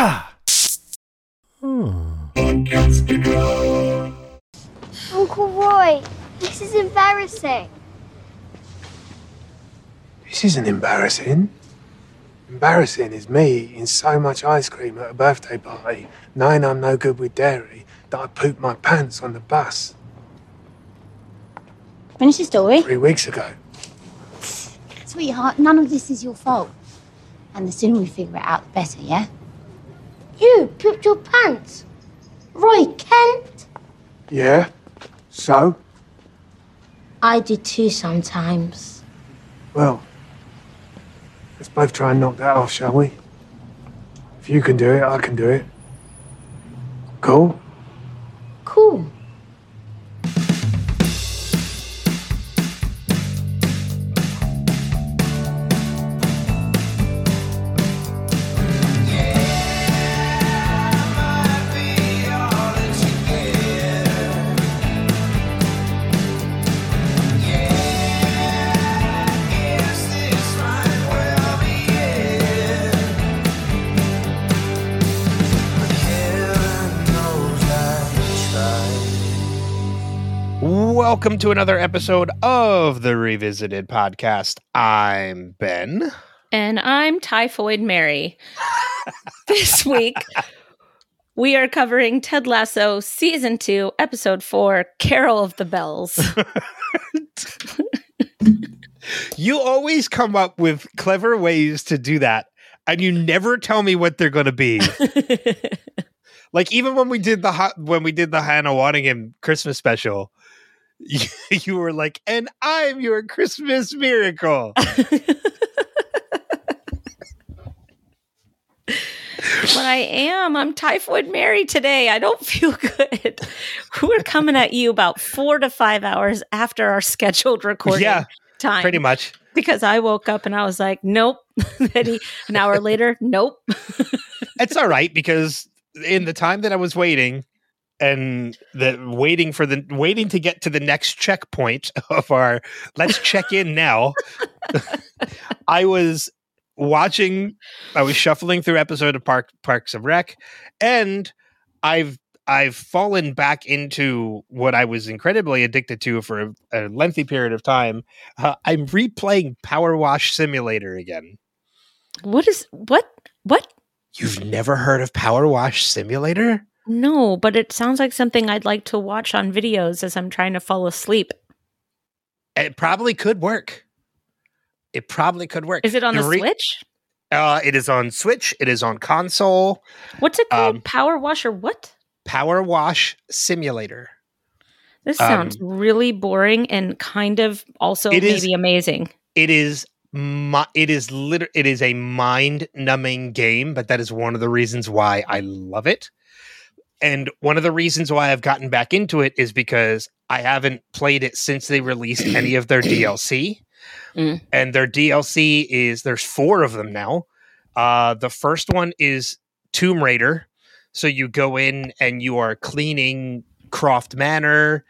Ah. Uncle Roy, this is embarrassing. This isn't embarrassing. Embarrassing is me eating so much ice cream at a birthday party, knowing I'm no good with dairy, that I pooped my pants on the bus Finish your story. three weeks ago. Sweetheart, none of this is your fault. And the sooner we figure it out, the better, yeah? You pooped your pants. Roy Kent. Yeah? So? I do too sometimes. Well, let's both try and knock that off, shall we? If you can do it, I can do it. Cool? Cool. Welcome to another episode of the Revisited podcast. I'm Ben. And I'm Typhoid Mary. this week, we are covering Ted Lasso Season 2, Episode 4, Carol of the Bells. You always come up with clever ways to do that, and you never tell me what they're going to be. like even when we did the when we did the Hannah Waddingham Christmas special, you, you were like, "And I'm your Christmas miracle." but I am. I'm Typhoid Mary today. I don't feel good. We're coming at you about four to five hours after our scheduled recording yeah, time. pretty much. Because I woke up and I was like, nope. then an hour later, nope. It's all right because in the time that I was waiting and the waiting for the waiting to get to the next checkpoint of our let's check in now, I was watching I was shuffling through episode of Park Parks of Rec and I've I've fallen back into what I was incredibly addicted to for a, a lengthy period of time. Uh, I'm replaying Power Wash Simulator again. What is, what? What? You've never heard of Power Wash Simulator? No, but it sounds like something I'd like to watch on videos as I'm trying to fall asleep. It probably could work. It probably could work. Is it on the, re- Switch? Uh, it is on Switch. It is on console. What's it called? um, Power washer? What? Power Wash Simulator. This um, sounds really boring and kind of also It maybe is- amazing. It is. Mi- it is liter- It is a mind-numbing game, but that is one of the reasons why I love it. And one of the reasons why I've gotten back into it is because I haven't played it since they released any of their DLC. Mm. And their DLC is there's four of them now. Uh, the first one is Tomb Raider. So you go in and you are cleaning Croft Manor,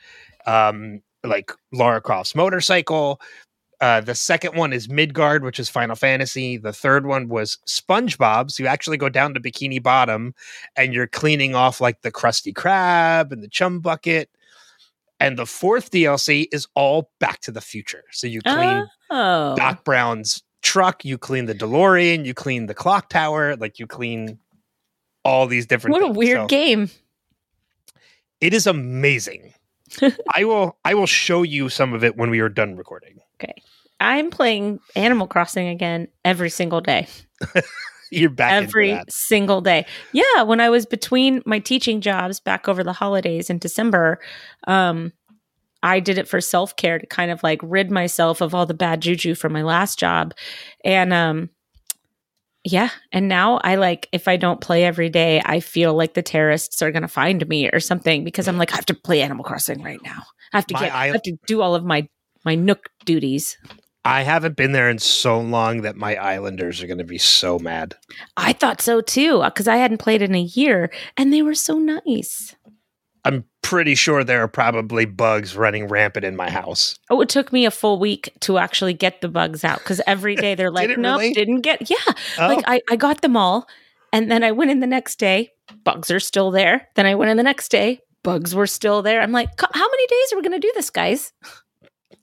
um, like Laura Croft's motorcycle. Uh, the second one is Midgar, which is Final Fantasy. The third one was SpongeBob. So you actually go down to Bikini Bottom and you're cleaning off like the Krusty Krab and the Chum Bucket. And the fourth DLC is all Back to the Future. So you clean Oh, Doc Brown's truck, you clean the DeLorean, you clean the clock tower, like you clean all these different. what a weird So game. It is amazing. I will. I will show you some of it when we are done recording. I'm playing Animal Crossing again every single day. You're back every single day. Yeah, when I was between my teaching jobs back over the holidays in December, um, I did it for self care to kind of like rid myself of all the bad juju from my last job, and um, yeah, and now I like if I don't play every day, I feel like the terrorists are gonna find me or something because I'm like I have to play Animal Crossing right now. I have to My get, I have to do all of my my Nook duties. I haven't been there in so long that my Islanders are going to be so mad. I thought so too because I hadn't played in a year, and they were so nice. I'm pretty sure there are probably bugs running rampant in my house. Oh, it took me a full week to actually get the bugs out because every day they're like, it nope, really? didn't get. Yeah. Oh, Like I, I got them all And then I went in the next day, bugs are still there. Then I went in the next day, bugs were still there. I'm like, how many days are we going to do this, guys?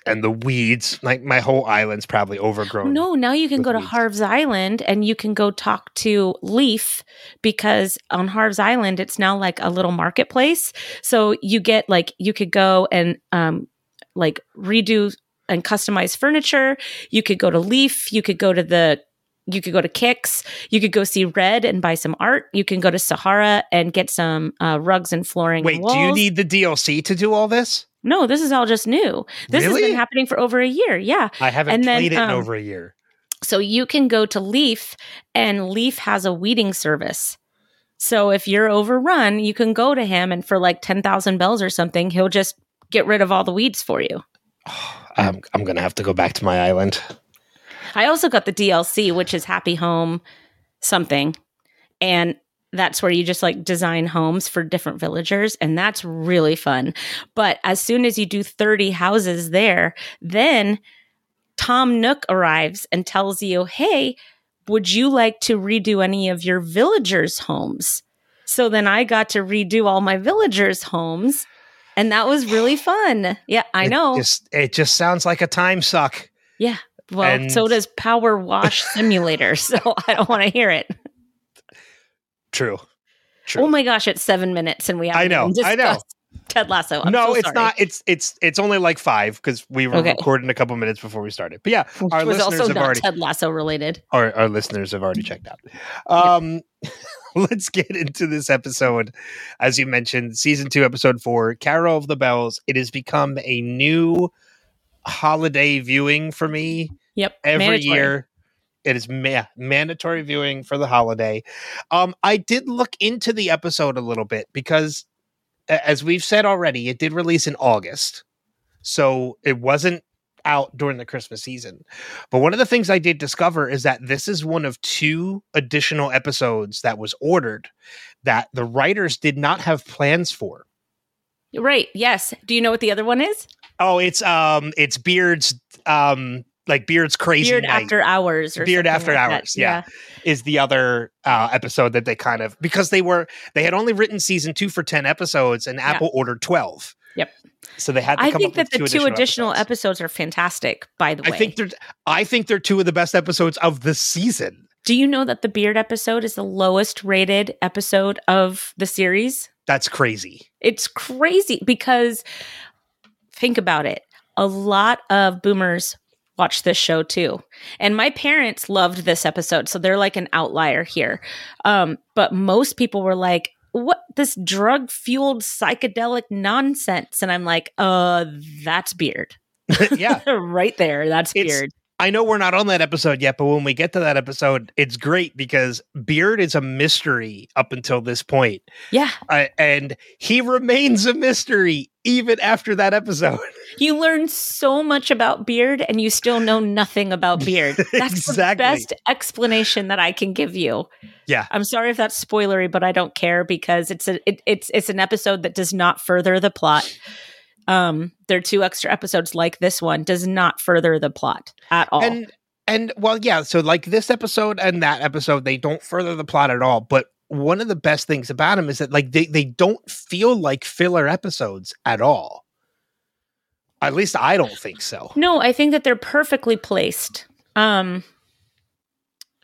And the weeds, like my whole island's probably overgrown. No, now you can go to weeds. Harv's Island and you can go talk to Leaf because on Harv's Island it's now like a little marketplace. So you get like you could go and um like redo and customize furniture. You could go to Leaf, you could go to the you could go to Kicks, you could go see Red and buy some art. You can go to Sahara and get some uh, rugs and flooring. and Wait, do you need the DLC to do all this? No, this is all just new. This has been happening for over a year. Yeah. I haven't And then, played it in um, over a year. So you can go to Leaf, and Leaf has a weeding service. So if you're overrun, you can go to him, and for like 10,000 bells or something, he'll just get rid of all the weeds for you. I'm, I'm gonna have to go back to my island. I also got the DLC, which is Happy Home something. And that's where you just like design homes for different villagers. And that's really fun. But as soon as you do 30 houses there, then Tom Nook arrives and tells you, hey, would you like to redo any of your villagers' homes? So then I got to redo all my villagers' homes. And that was really fun. Yeah, I It know. Just, it just sounds like a time suck. Yeah. Well, And- so does Power Wash Simulator. so I don't want to hear it. True. True. Oh my gosh, it's seven minutes and we haven't I know, I know. Ted Lasso. I'm no, so it's sorry. not. It's it's it's only like five because we were Okay. recording a couple minutes before we started. But yeah, Which our was listeners also have not already Ted Lasso related. our, our listeners have already checked out. Um, let's get into this episode. As you mentioned, season two, episode four, Carol of the Bells. It has become a new holiday viewing for me Yep. every mandatory. year. It is ma- mandatory viewing for the holiday. Um, I did look into the episode a little bit because, as we've said already, it did release in August, so it wasn't out during the Christmas season. But one of the things I did discover is that this is one of two additional episodes that was ordered that the writers did not have plans for. Right. Yes. Do you know what the other one is? Oh, it's um, it's Beard's um, like Beard's crazy Beard night. After Hours Beard After like. Hours, yeah. is the other uh, episode that they kind of because they were they had only written season two for ten episodes and Yeah. Apple ordered twelve. Yep. So they had to I come think up with that the two two additional episodes. episodes are fantastic, by the way. I think they're I think they're two of the best episodes of the season. Do you know that the Beard episode is the lowest rated episode of the series? That's crazy. It's crazy because think about it. A lot of boomers watch this show too. And my parents loved this episode, so they're like an outlier here. Um, but most people were like, what this drug fueled psychedelic nonsense? And I'm like, uh, that's beard. yeah. right there. That's It's- beard. I know we're not on that episode yet, but when we get to that episode, it's great because Beard is a mystery up until this point. Yeah. Uh, and he remains a mystery even after that episode. You learn so much about Beard and you still know nothing about Beard. That's Exactly. the best explanation that I can give you. Yeah. I'm sorry if that's spoilery, but I don't care because it's a it, it's it's an episode that does not further the plot. Um, there are two extra episodes like this one does not further the plot at all. And and well, yeah. So like this episode and that episode, they don't further the plot at all. But one of the best things about them is that like they they don't feel like filler episodes at all. At least I don't think so. No, I think that they're perfectly placed. Um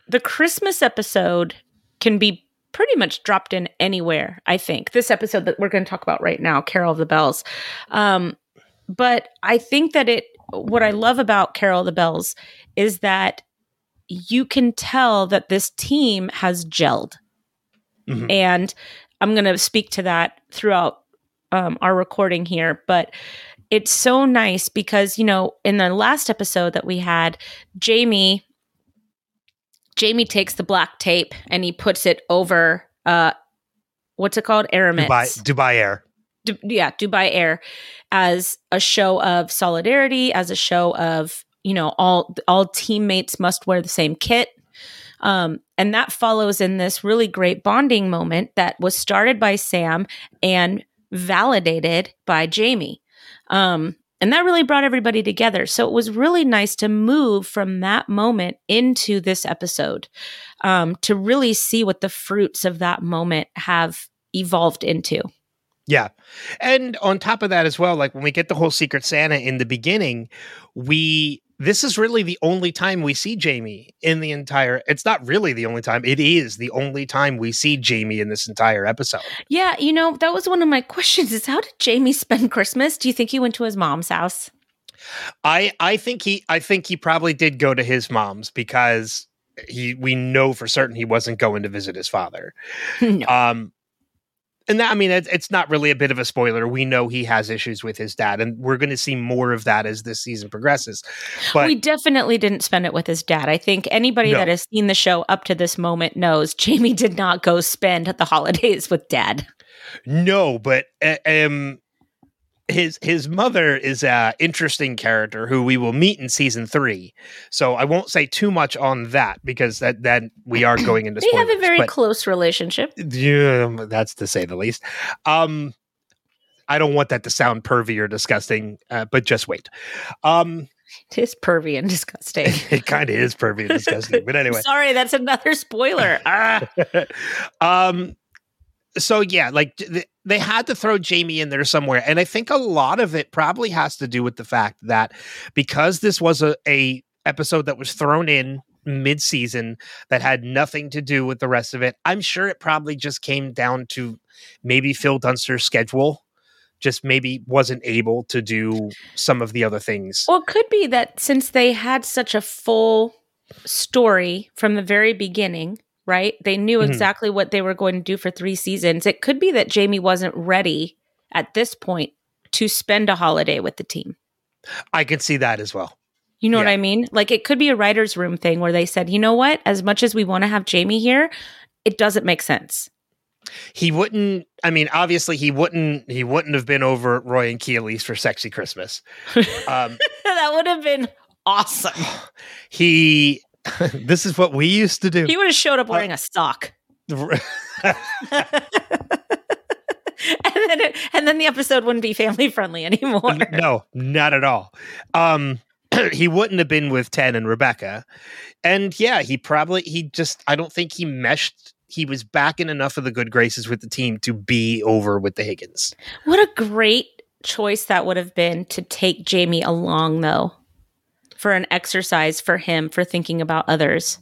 the Christmas episode can be pretty much dropped in anywhere, I think. This episode that we're going to talk about right now, Carol of the Bells. Um but I think that it what I love about Carol of the Bells is that you can tell that this team has gelled. Mhm. And I'm going to speak to that throughout um, our recording here. But it's so nice because, you know, in the last episode that we had, Jamie. Jamie takes the black tape and he puts it over uh what's it called? Aramis. Dubai Dubai Air. Du- yeah, Dubai Air as a show of solidarity, as a show of you know all all teammates must wear the same kit, um, and that follows in this really great bonding moment that was started by Sam and validated by Jamie. Um, And that really brought everybody together. So it was really nice to move from that moment into this episode um, to really see what the fruits of that moment have evolved into. Yeah. And on top of that as well, like when we get the whole Secret Santa in the beginning, we this is really the only time we see Jamie in the entire it's not really the only time. It is the only time we see Jamie in this entire episode. Yeah, you know, that was one of my questions is how did Jamie spend Christmas? Do you think he went to his mom's house? I I think he I think he probably did go to his mom's because he we know for certain he wasn't going to visit his father. no. Um and that, I mean, it's, it's not really a bit of a spoiler. We know he has issues with his dad, and we're going to see more of that as this season progresses. But we definitely didn't spend it with his dad. I think anybody No. that has seen the show up to this moment knows Jamie did not go spend the holidays with dad. no, but uh, um, his his mother is a interesting character who we will meet in season three. So I won't say too much on that because that then we are going into They have a very close relationship. Yeah, that's to say the least. Um, I don't want that to sound pervy or disgusting, uh, but just wait. Um, It is pervy and disgusting. it kind of is pervy and disgusting, but anyway. Sorry, that's another spoiler. Ah. um, so yeah, like th- they had to throw Jamie in there somewhere, and I think a lot of it probably has to do with the fact that because this was a, a episode that was thrown in mid-season that had nothing to do with the rest of it. I'm sure it probably just came down to maybe Phil Dunster's schedule just maybe wasn't able to do some of the other things. Well, it could be that since they had such a full story from the very beginning, right? They knew Mhm. exactly what they were going to do for three seasons. It could be that Jamie wasn't ready at this point to spend a holiday with the team. I can see that as well. You know what I mean? Like it could be a writer's room thing where they said, you know what? As much as we want to have Jamie here, it doesn't make sense. He wouldn't I mean obviously he wouldn't he wouldn't have been over at Roy and Keeley's for Sexy Christmas. Um that would have been awesome. he this is what we used to do. He would have showed up wearing a sock. and then it, and then the episode wouldn't be family friendly anymore. no, not at all. Um he wouldn't have been with Ted and Rebecca. And yeah, he probably he just I don't think he meshed he was back in enough of the good graces with the team to be over with the Higgins. What a great choice that would have been to take Jamie along though. For an exercise for him for thinking about others.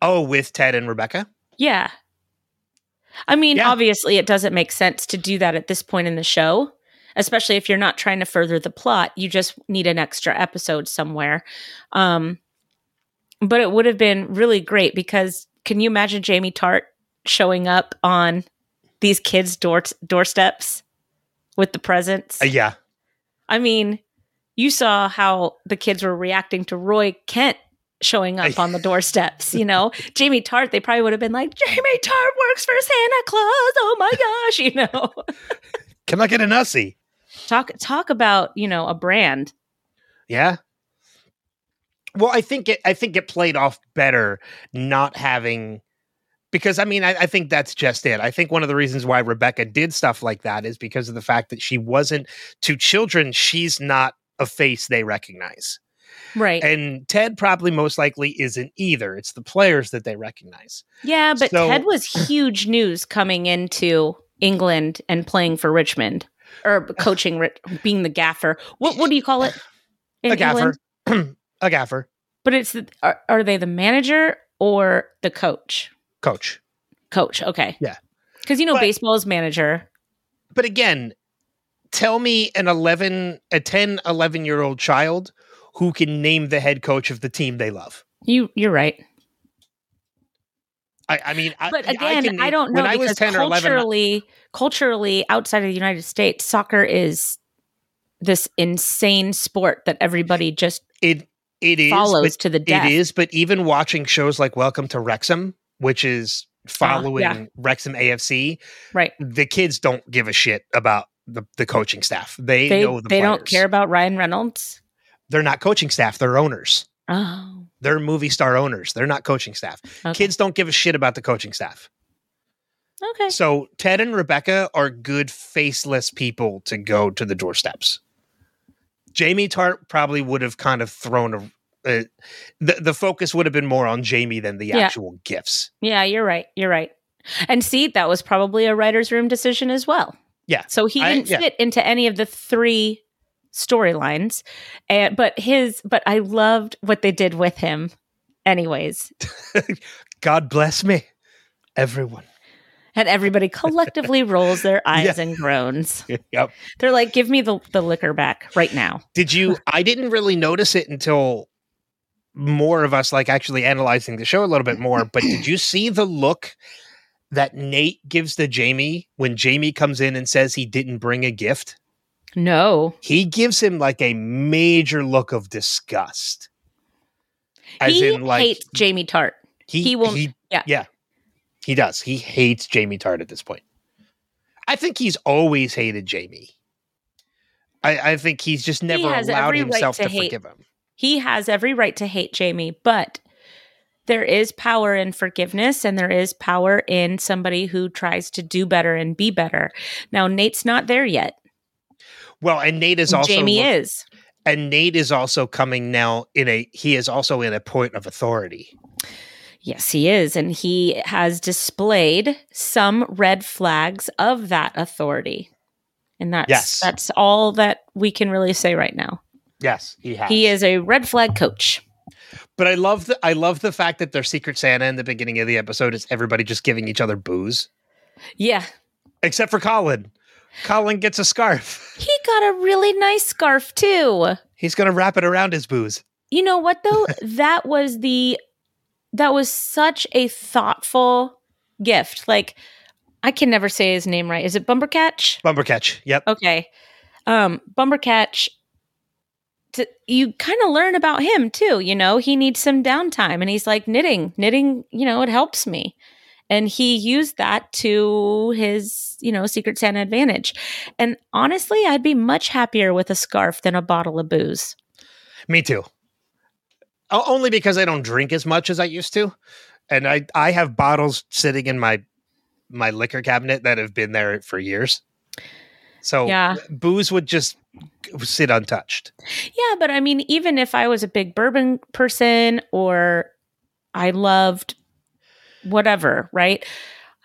Oh, with Ted and Rebecca? Yeah. I mean, Yeah. obviously it doesn't make sense to do that at this point in the show, especially if you're not trying to further the plot. You just need an extra episode somewhere. Um but it would have been really great because can you imagine Jamie Tartt showing up on these kids' door doorsteps with the presents? Uh, yeah. I mean, you saw how the kids were reacting to Roy Kent showing up on the doorsteps. You know, Jamie Tartt, they probably would have been like, Jamie Tartt works for Santa Claus. Oh my gosh, you know. Can I get an Ussie? talk talk about, you know, a brand. Yeah. Well, I think it. I think it played off better not having, because I mean, I, I think that's just it. I think one of the reasons why Rebecca did stuff like that is because of the fact that she wasn't to children. She's not a face they recognize, Right. and Ted probably most likely isn't either. It's the players that they recognize. yeah, but so- Ted was huge news coming into England and playing for Richmond or coaching being the gaffer. What what do you call it? a gaffer, a gaffer, But it's the, are, are they the manager or the coach? coach. Coach. Okay. Yeah. Because you know But- baseball's manager. but again tell me an 11 a 10 11 year old child who can name the head coach of the team they love You you're right. i, I mean I- But I, again, can I, don't know when i was because 10 or 11 culturally, culturally outside of the United States, soccer is this insane sport that everybody just it it is follows but to the death. it is but even watching shows like welcome to wrexham which is ah, following yeah. wrexham afc Right. the kids don't give a shit about the, the coaching staff they, They know the they don't care about Ryan Reynolds. they're not coaching staff they're owners Oh. they're movie star owners they're not coaching staff Okay. kids don't give a shit about the coaching staff Okay. So Ted and Rebecca are good faceless people to go to the doorsteps. Jamie Tartt probably would have kind of thrown a. Uh, the the focus would have been more on Jamie than the Yeah. actual gifts. Yeah, you're right. You're right. And see, that was probably a writer's room decision as well. Yeah. So he I- didn't yeah. fit into any of the three storylines. And but his but I loved what they did with him anyways. God bless me, everyone. And everybody collectively rolls their eyes Yeah. and groans. Yep. They're like, give me the, the liquor back right now. Did you? I didn't really notice it until more of us like actually analyzing the show a little bit more. But did you see the look that Nate gives to Jamie when Jamie comes in and says he didn't bring a gift? No. He gives him like a major look of disgust. As he in, like hates Jamie Tartt. he, he won't- He, yeah. yeah, he does. He hates Jamie Tartt at this point. I think he's always hated Jamie. I, I think he's just never has allowed every right himself to to forgive him. He has every right to hate Jamie, but there is power in forgiveness and there is power in somebody who tries to do better and be better. Now, Nate's not there yet. Well, and Nate is also Jamie look- is. and Nate is also coming now in a he is also in a point of authority. Yes, he is. And he has displayed some red flags of that authority. And that's Yes. that's all that we can really say right now. Yes, he has. He is a red flag coach. But I love the I love the fact that their Secret Santa in the beginning of the episode is everybody just giving each other booze, Yeah. except for Colin. Colin gets a scarf. He got a really nice scarf too. He's gonna wrap it around his booze. You know what though? that was the that was such a thoughtful gift. Like I can never say his name right. Is it Bumbercatch? Bumbercatch. Yep. Okay. Um Bumbercatch to, you kind of learn about him too, you know. He needs some downtime and he's like knitting. Knitting, you know, it helps me. And he used that to his, you know, Secret Santa advantage. And honestly, I'd be much happier with a scarf than a bottle of booze. Me too. O- only because I don't drink as much as I used to, and I I have bottles sitting in my my liquor cabinet that have been there for years. So Yeah. booze would just sit untouched. Yeah, but I mean, even if I was a big bourbon person or I loved whatever, right?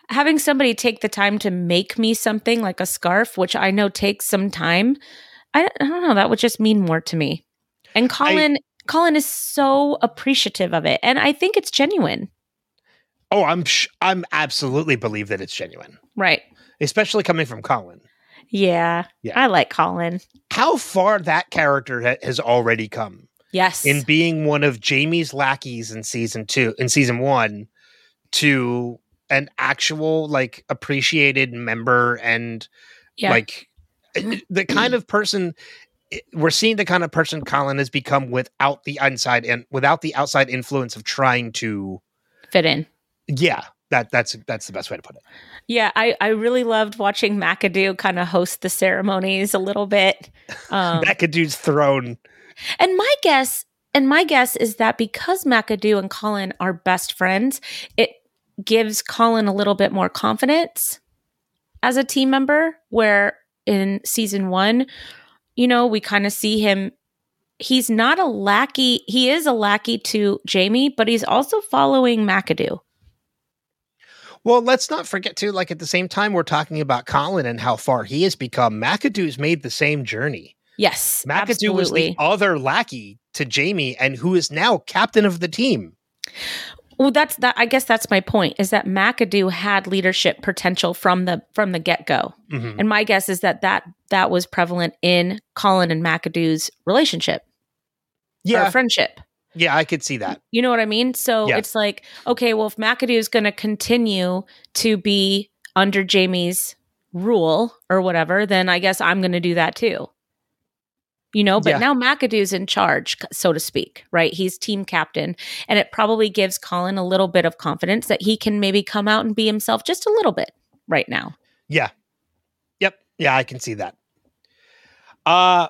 Having somebody take the time to make me something like a scarf, which I know takes some time, I, I don't know, that would just mean more to me. And Colin, Colin is so appreciative of it, and I think it's genuine, Oh, I'm sh- I'm absolutely believe that it's genuine, right? especially coming from Colin. Yeah, Yeah. I like Colin. How far that character ha- has already come Yes, in being one of Jamie's lackeys in season two, in season one, to an actual like appreciated member and yeah, like eh, the kind of person eh, we're seeing the kind of person Colin has become without the inside and without the outside influence of trying to fit in. yeah that that's that's the best way to put it Yeah, I, I really loved watching McAdoo kind of host the ceremonies a little bit. Um, McAdoo's throne and my guess, and my guess is that because McAdoo and Colin are best friends, it gives Colin a little bit more confidence as a team member. Where in season one, you know, we kind of see him. He's not a lackey. He is a lackey to Jamie, but he's also following McAdoo. Well let's not forget too like at the same time we're talking about Colin and how far he has become McAdoo's made the same journey Yes, McAdoo was the other lackey to Jamie and who is now captain of the team Well, that's that. I guess that's my point. Is that McAdoo had leadership potential from the from the get go, Mhm. and my guess is that that that was prevalent in Colin and McAdoo's relationship yeah friendship. Yeah I could see that You know what I mean? So Yeah. it's like, okay, well, if McAdoo is going to continue to be under Jamie's rule or whatever, then I guess I'm going to do that too. You know, but Yeah. now McAdoo's in charge, so to speak, right? He's team captain. And it probably gives Colin a little bit of confidence that he can maybe come out and be himself just a little bit right now. Yeah. Yep. Yeah, I can see that. Uh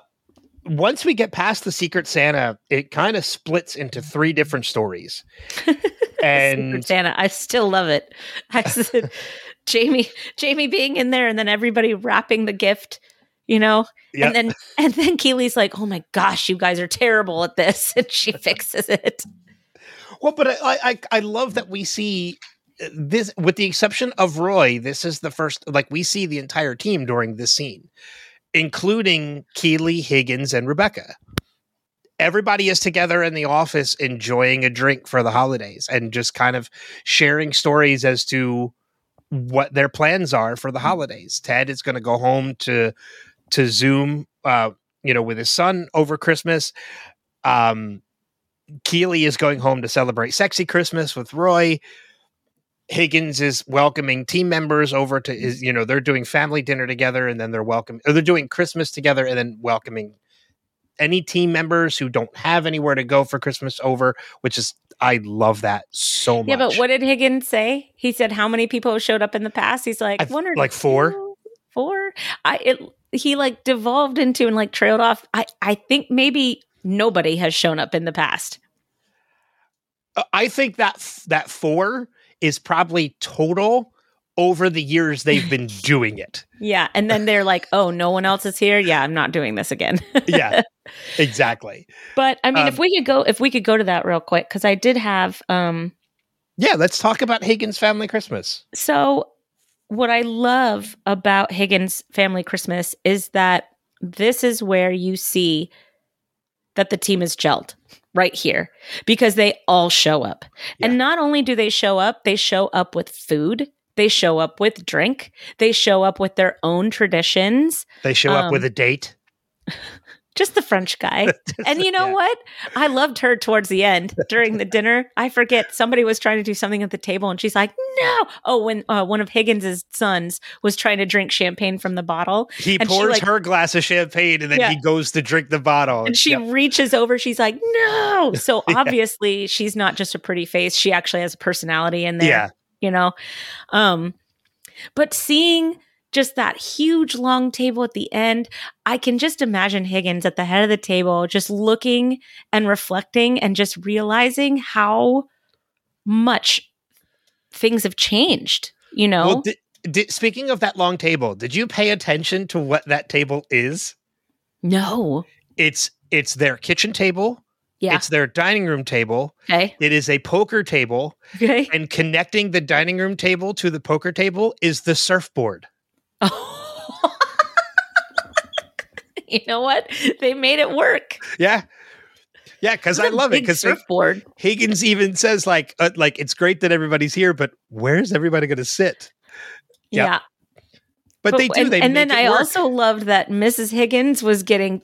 once we get past the Secret Santa, it kind of splits into three different stories. Secret And Santa, I still love it. I said, Jamie, Jamie being in there and then everybody wrapping the gift, you know? Yeah. And then and then Keeley's like, "Oh my gosh, you guys are terrible at this," and she fixes it. Well, but I, I I love that we see uh, this, with the exception of Roy. This is the first like we see the entire team during this scene, including Keeley, Higgins, and Rebecca. Everybody is together in the office enjoying a drink for the holidays and just kind of sharing stories as to what their plans are for the holidays. Ted is going to go home to to Zoom, uh, you know, with his son over Christmas. Um, Keeley is going home to celebrate sexy Christmas with Roy. Higgins is welcoming team members over to his, you know, they're doing family dinner together and then they're welcome or they're doing Christmas together and then welcoming any team members who don't have anywhere to go for Christmas over, which is I love that so much. Yeah, but what did Higgins say? He said how many people showed up in the past? He's like I've- one or like four? two? Four? I it he like devolved into and like trailed off. I I think maybe nobody has shown up in the past. Uh, I think that that four is probably total over the years they've been doing it. Yeah, and then they're like, "Oh, no one else is here. Yeah, I'm not doing this again." Yeah, exactly. But I mean, if Um, we could go, if we could go to that real quick, because I did have. um Yeah, let's talk about Higgins Family Christmas. So, what I love about Higgins Family Christmas is that this is where you see that the team is gelled right here because they all show up. Yeah. And not only do they show up, they show up with food, they show up with drink, they show up with their own traditions. They show up with Um, a date. Just the French guy. And you know Yeah. what? I loved her towards the end during the dinner. I forget somebody was trying to do something at the table, and she's like, "No!" Oh, when uh, one of Higgins's sons was trying to drink champagne from the bottle, He and she, pours like- her glass of champagne and then Yeah. he goes to drink the bottle. and she reaches over, she's like, "No!" So obviously, she's not just a pretty face; she actually has a personality in there. Yeah. you know. Um, but seeing just that huge long table at the end, I can just imagine Higgins at the head of the table, just looking and reflecting and just realizing how much things have changed, you know? Well, di- di- speaking of that long table, did you pay attention to what that table is? no. It's it's their kitchen table. Yeah. It's their dining room table. okay. It is a poker table, Okay. and connecting the dining room table to the poker table is the surfboard. You know what? They made it work. Yeah, yeah, because I love it. Because surfboard. Higgins even says like, uh, like it's great that everybody's here, but where's everybody going to sit? Yep. Yeah. But, they do. And, they and then I work. also loved that Mrs. Higgins was getting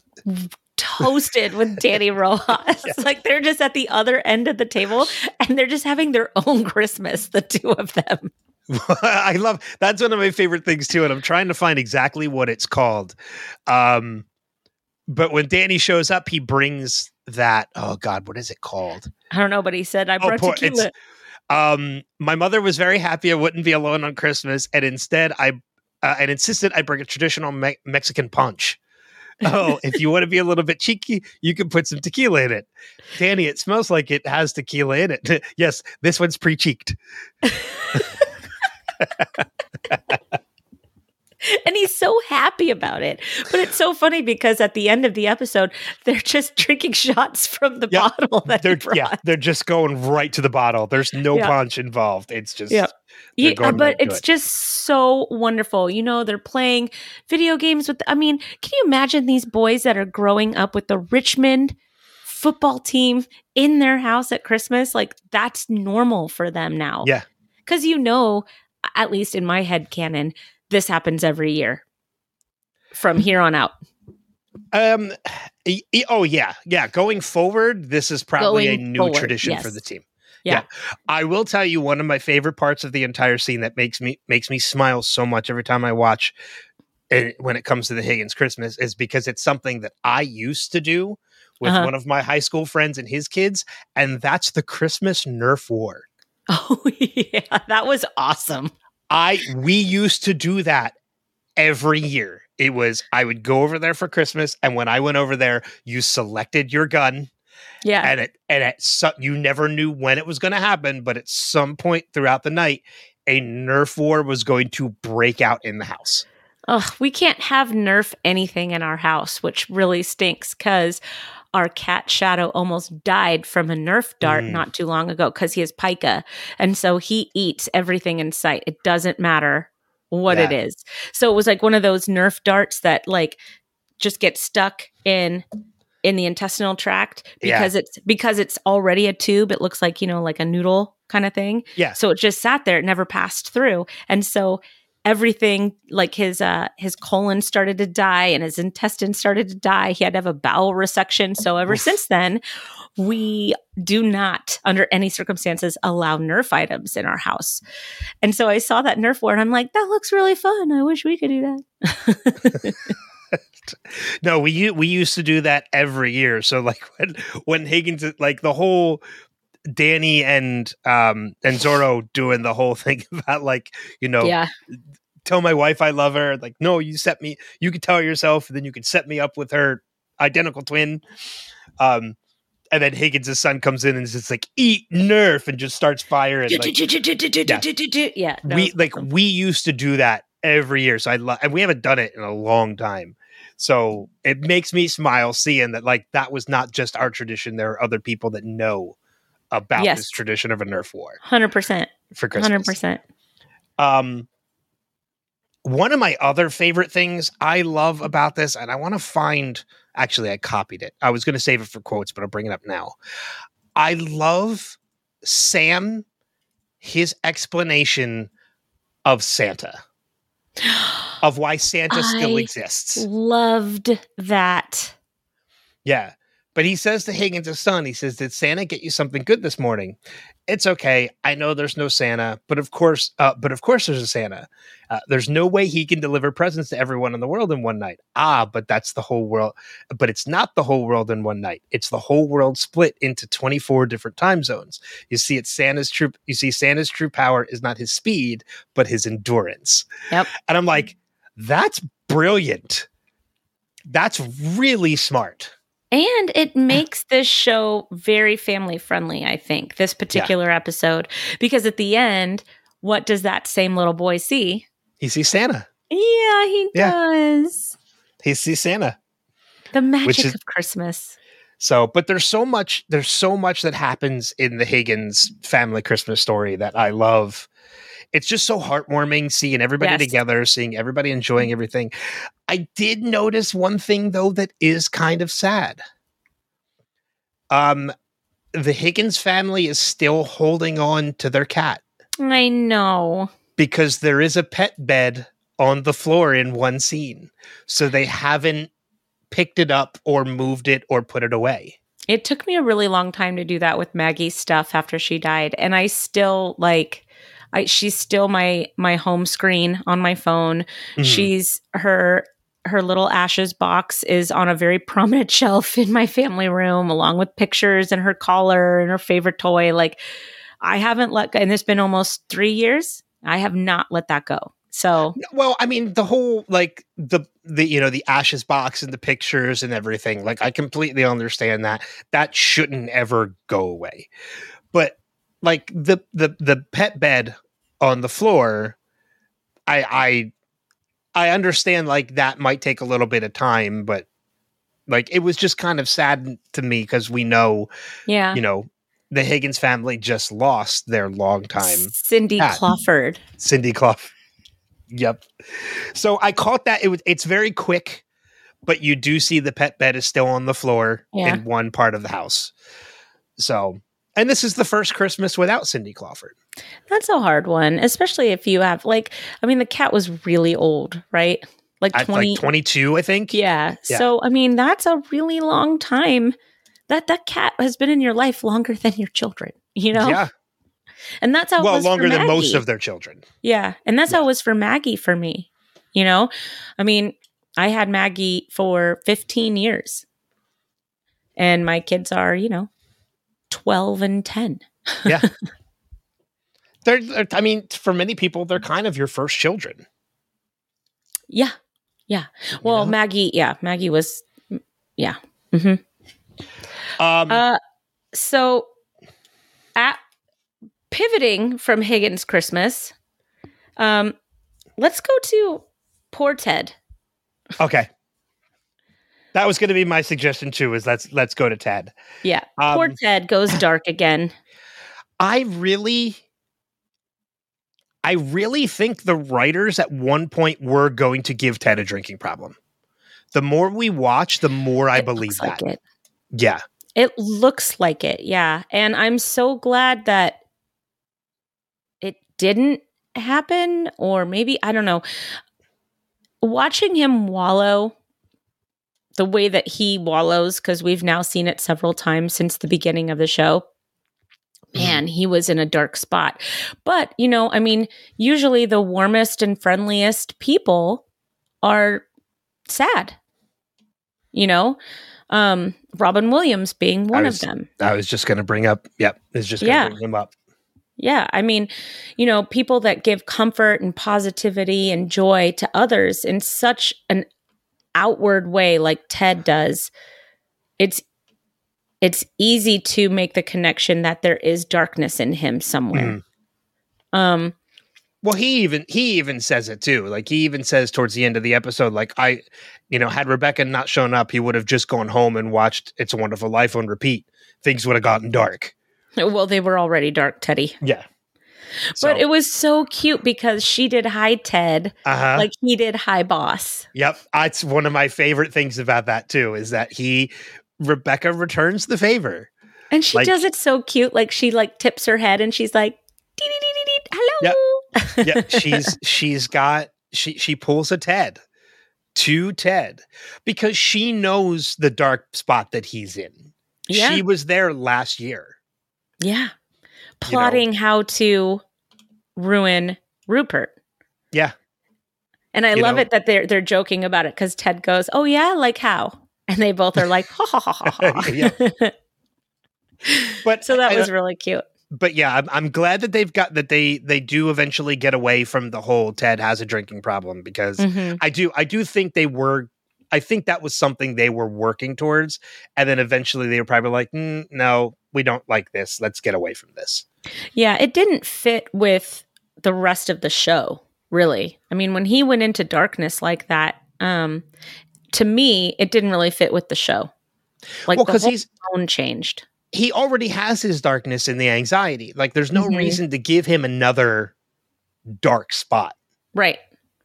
toasted with Danny Rojas. Like they're just at the other end of the table and they're just having their own Christmas, the two of them. I love that's one of my favorite things too, and I'm trying to find exactly what it's called. Um, but when Danny shows up, he brings that. Oh God, what is it called? I don't know, but he said I Oh, brought poor- tequila. Um, my mother was very happy I wouldn't be alone on Christmas, and instead I uh, and insisted I bring a traditional Me- Mexican punch. Oh, if you want to be a little bit cheeky, you can put some tequila in it. Danny, it smells like it has tequila in it. yes, this one's pre-cheeked. and he's so happy about it. But it's so funny because at the end of the episode, they're just drinking shots from the Yep. bottle that They're yeah, they're just going right to the bottle. There's no Yeah. punch involved. It's just Yeah. Yeah, but right it's it. just so wonderful. You know, they're playing video games with, I mean, can you imagine these boys that are growing up with the Richmond football team in their house at Christmas? Like, that's normal for them now. Yeah. Because you know, at least in my head canon, this happens every year from here on out. Um. e- e- Oh yeah, yeah. Going forward, this is probably a new forward, tradition for the team. Yeah. I will tell you one of my favorite parts of the entire scene that makes me makes me smile so much every time I watch. It, when it comes to the Higgins Christmas, is because it's something that I used to do with Uh-huh. one of my high school friends and his kids, and that's the Christmas Nerf War. Oh, yeah. That was awesome. I we used to do that every year. It was I would go over there for Christmas, and when I went over there, you selected your gun, Yeah. and it and at some, you never knew when it was going to happen, but at some point throughout the night, a Nerf war was going to break out in the house. Ugh, we can't have Nerf anything in our house, which really stinks because our cat Shadow almost died from a Nerf dart Mm. not too long ago because he has pica. And so he eats everything in sight. It doesn't matter what it Yeah. is. So it was like one of those Nerf darts that like just get stuck in in the intestinal tract Yeah. because it's because it's already a tube. It looks like, you know, like a noodle kind of thing. Yeah. So it just sat there, it never passed through. And so everything like his uh his colon started to die and his intestines started to die. He had to have a bowel resection. So ever since then, we do not under any circumstances allow Nerf items in our house. And so I saw that Nerf war and I'm like, that looks really fun. I wish we could do that. No, we we used to do that every year. So like when when Higgins like the whole Danny and um and Zoreaux doing the whole thing about like you know Yeah. tell my wife I love her. Like no you set me you could tell yourself then you could set me up with her identical twin. Um and then Higgins' son comes in and is just like eat nerf and just starts firing like, yeah. we like we used to do that every year so i love and we haven't done it in a long time. So it makes me smile seeing that like that was not just our tradition there are other people that know about Yes. this tradition of a nerf war 100%. for christmas 100%. um one of my other favorite things i love about this and i want to find actually i copied it i was going to save it for quotes but i'll bring it up now i love sam his explanation of santa of why santa still I exists Loved that. yeah but he says to higgins' son he says did santa get you something good this morning? It's okay. I know there's no santa but of course uh, but of course there's a santa. Uh, there's no way he can deliver presents to everyone in the world in one night. Ah but that's the whole world but it's not the whole world in one night. It's the whole world split into 24 different time zones. You see it's santa's true you see santa's true power is not his speed but his endurance. Yep. and i'm like that's brilliant. That's really smart And it makes this show very family friendly, I think, this particular episode. Because at the end, what does that same little boy see? he sees santa Yeah, he Yeah. does. he sees santa The magic is- of Christmas. So, but there's so much there's so much that happens in the Higgins family Christmas story that I love. It's just so heartwarming seeing everybody Yes. together, seeing everybody enjoying everything. I did notice one thing though that is kind of sad. Um the Higgins family is still holding on to their cat I know. because there is a pet bed on the floor in one scene. So they haven't picked it up or moved it or put it away. It took me a really long time to do that with Maggie's stuff after she died, and I still like. I, she's still my my home screen on my phone. Mhm. She's her her little ashes box is on a very prominent shelf in my family room, along with pictures and her collar and her favorite toy. Like I haven't let go, and it's been almost three years. I have not let that go. So Well, I mean, the whole like the the you know the ashes box and the pictures and everything. Like, I completely understand that that shouldn't ever go away. But like the the the pet bed on the floor, I I I understand like that might take a little bit of time, but like it was just kind of sad to me because we know yeah, you know the Higgins family just lost their longtime Cindy cat. Clawford. Cindy Clough. Yep. So I caught that. It was. It's very quick, but you do see the pet bed is still on the floor Yeah. in one part of the house. So, and this is the first Christmas without Cindy Clawford. That's a hard one, especially if you have like. I mean, the cat was really old, right? Like I twenty. like twenty two, I think. Yeah. Yeah. So I mean, that's a really long time. That that cat has been in your life longer than your children. You know. Yeah. And that's how. it Well, was for longer than most of their children. Yeah. And that's how it was for Maggie for me. You know, I mean, I had Maggie for 15 years. And my kids are, you know, 12 and 10. Yeah. They're, they're- I mean, for many people, they're kind of your first children. Yeah. Yeah. you Well, know? Maggie, yeah, Maggie was, yeah. hmm um, Uh, so at pivoting from Higgins Christmas, um, let's go to poor Ted. Okay. That was going to be my suggestion too. Is let's let's go to Ted. Yeah, poor Um, Ted goes dark again. I really, I really think the writers at one point were going to give Ted a drinking problem. The more we watch, the more I It believe that. like it. Yeah, It looks like it, yeah. And I'm so glad that it didn't happen, or maybe, I don't know. Watching him wallow the way that he wallows, because we've now seen it several times since the beginning of the show. Man, he was in a dark spot. But, you know, I mean, usually the warmest and friendliest people are sad. You know, um, Robin Williams being one was- of them. I was just going to bring up. Yep, it's just going to Yeah. bring him up. Yeah. I mean, you know, people that give comfort and positivity and joy to others in such an outward way like Ted does, it's it's easy to make the connection that there is darkness in him somewhere. Um Well, he even he even says it too. Like he even says towards the end of the episode, like I, you know, had Rebecca not shown up, he would have just gone home and watched "It's a Wonderful Life" on repeat. Things would have gotten dark. well they were already dark, Teddy. Yeah, But it was so cute because she did hi Ted uh huh. like he did hi boss. Yep, that's one of my favorite things about that too. Is that he Rebecca returns the favor. And she Like- does it so cute. Like she like tips her head and she's like, "Dee, dee, dee, dee, hello. Yeah, she's she's got she she pulls a Ted to Ted because she knows the dark spot that he's in. Yeah. She was there last year. yeah. Plotting how to ruin Rupert. Yeah. And I You love know? it that they're they're joking about it because Ted goes, "Oh yeah, like how?" And they both are like, "Ha ha ha ha." ha. Yeah. But so that I- was really cute. but yeah, I'm, I'm glad that they've got that they they do eventually get away from the whole Ted has a drinking problem because Mhm. I do I do think they were I think that was something they were working towards and then eventually they were probably like "Mm, no we don't like this let's get away from this Yeah, it didn't fit with the rest of the show, really. I mean, when he went into darkness like that, um, to me, it didn't really fit with the show. Like well because he's tone changed. he already has his darkness and the anxiety like there's no Mhm. reason to give him another dark spot Right.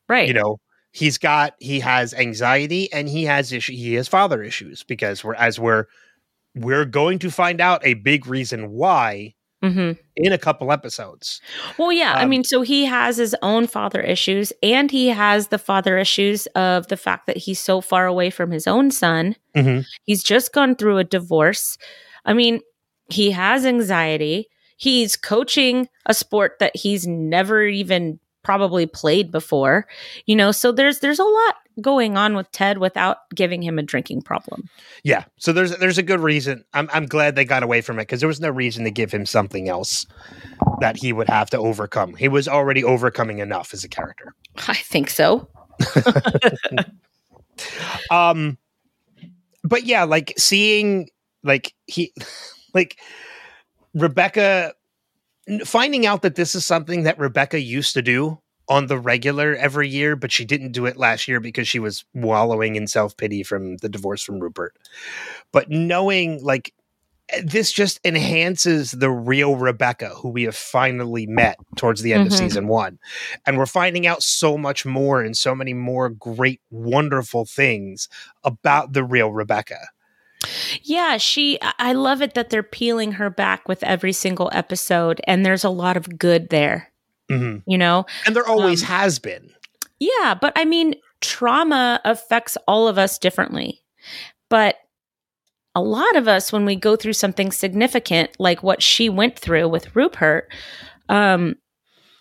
Right. you know he's got he has anxiety and he has issue he has father issues because we're as we're we're going to find out a big reason why hmm in a couple episodes Well, yeah. I Um, mean, so he has his own father issues, and he has the father issues of the fact that he's so far away from his own son. Mhm. He's just gone through a divorce. I mean, he has anxiety. He's coaching a sport that he's never even probably played before. You know, so there's there's a lot going on with Ted without giving him a drinking problem. yeah so there's there's a good reason i'm, I'm glad they got away from it because there was no reason to give him something else that he would have to overcome he was already overcoming enough as a character I think so. um but yeah like seeing like he like rebecca finding out that this is something that rebecca used to do on the regular every year but she didn't do it last year because she was wallowing in self-pity from the divorce from rupert. But knowing like this just enhances the real rebecca who we have finally met towards the end Mhm. of season one. And we're finding out so much more and so many more great wonderful things about the real rebecca. Yeah, she I love it that they're peeling her back with every single episode and there's a lot of good there, Mhm. you know. and there always Um, has been Yeah, but I mean, trauma affects all of us differently. But a lot of us when we go through something significant like what she went through with Rupert, um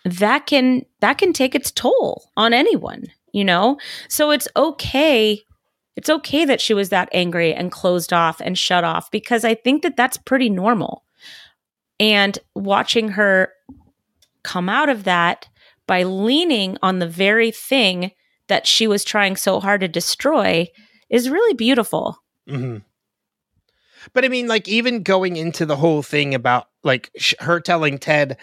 that can that can take its toll on anyone, you know? So it's okay it's okay that she was that angry and closed off and shut off because I think that that's pretty normal. And watching her come out of that by leaning on the very thing that she was trying so hard to destroy is really beautiful. hmm But I mean, like, even going into the whole thing about like sh- her telling Ted,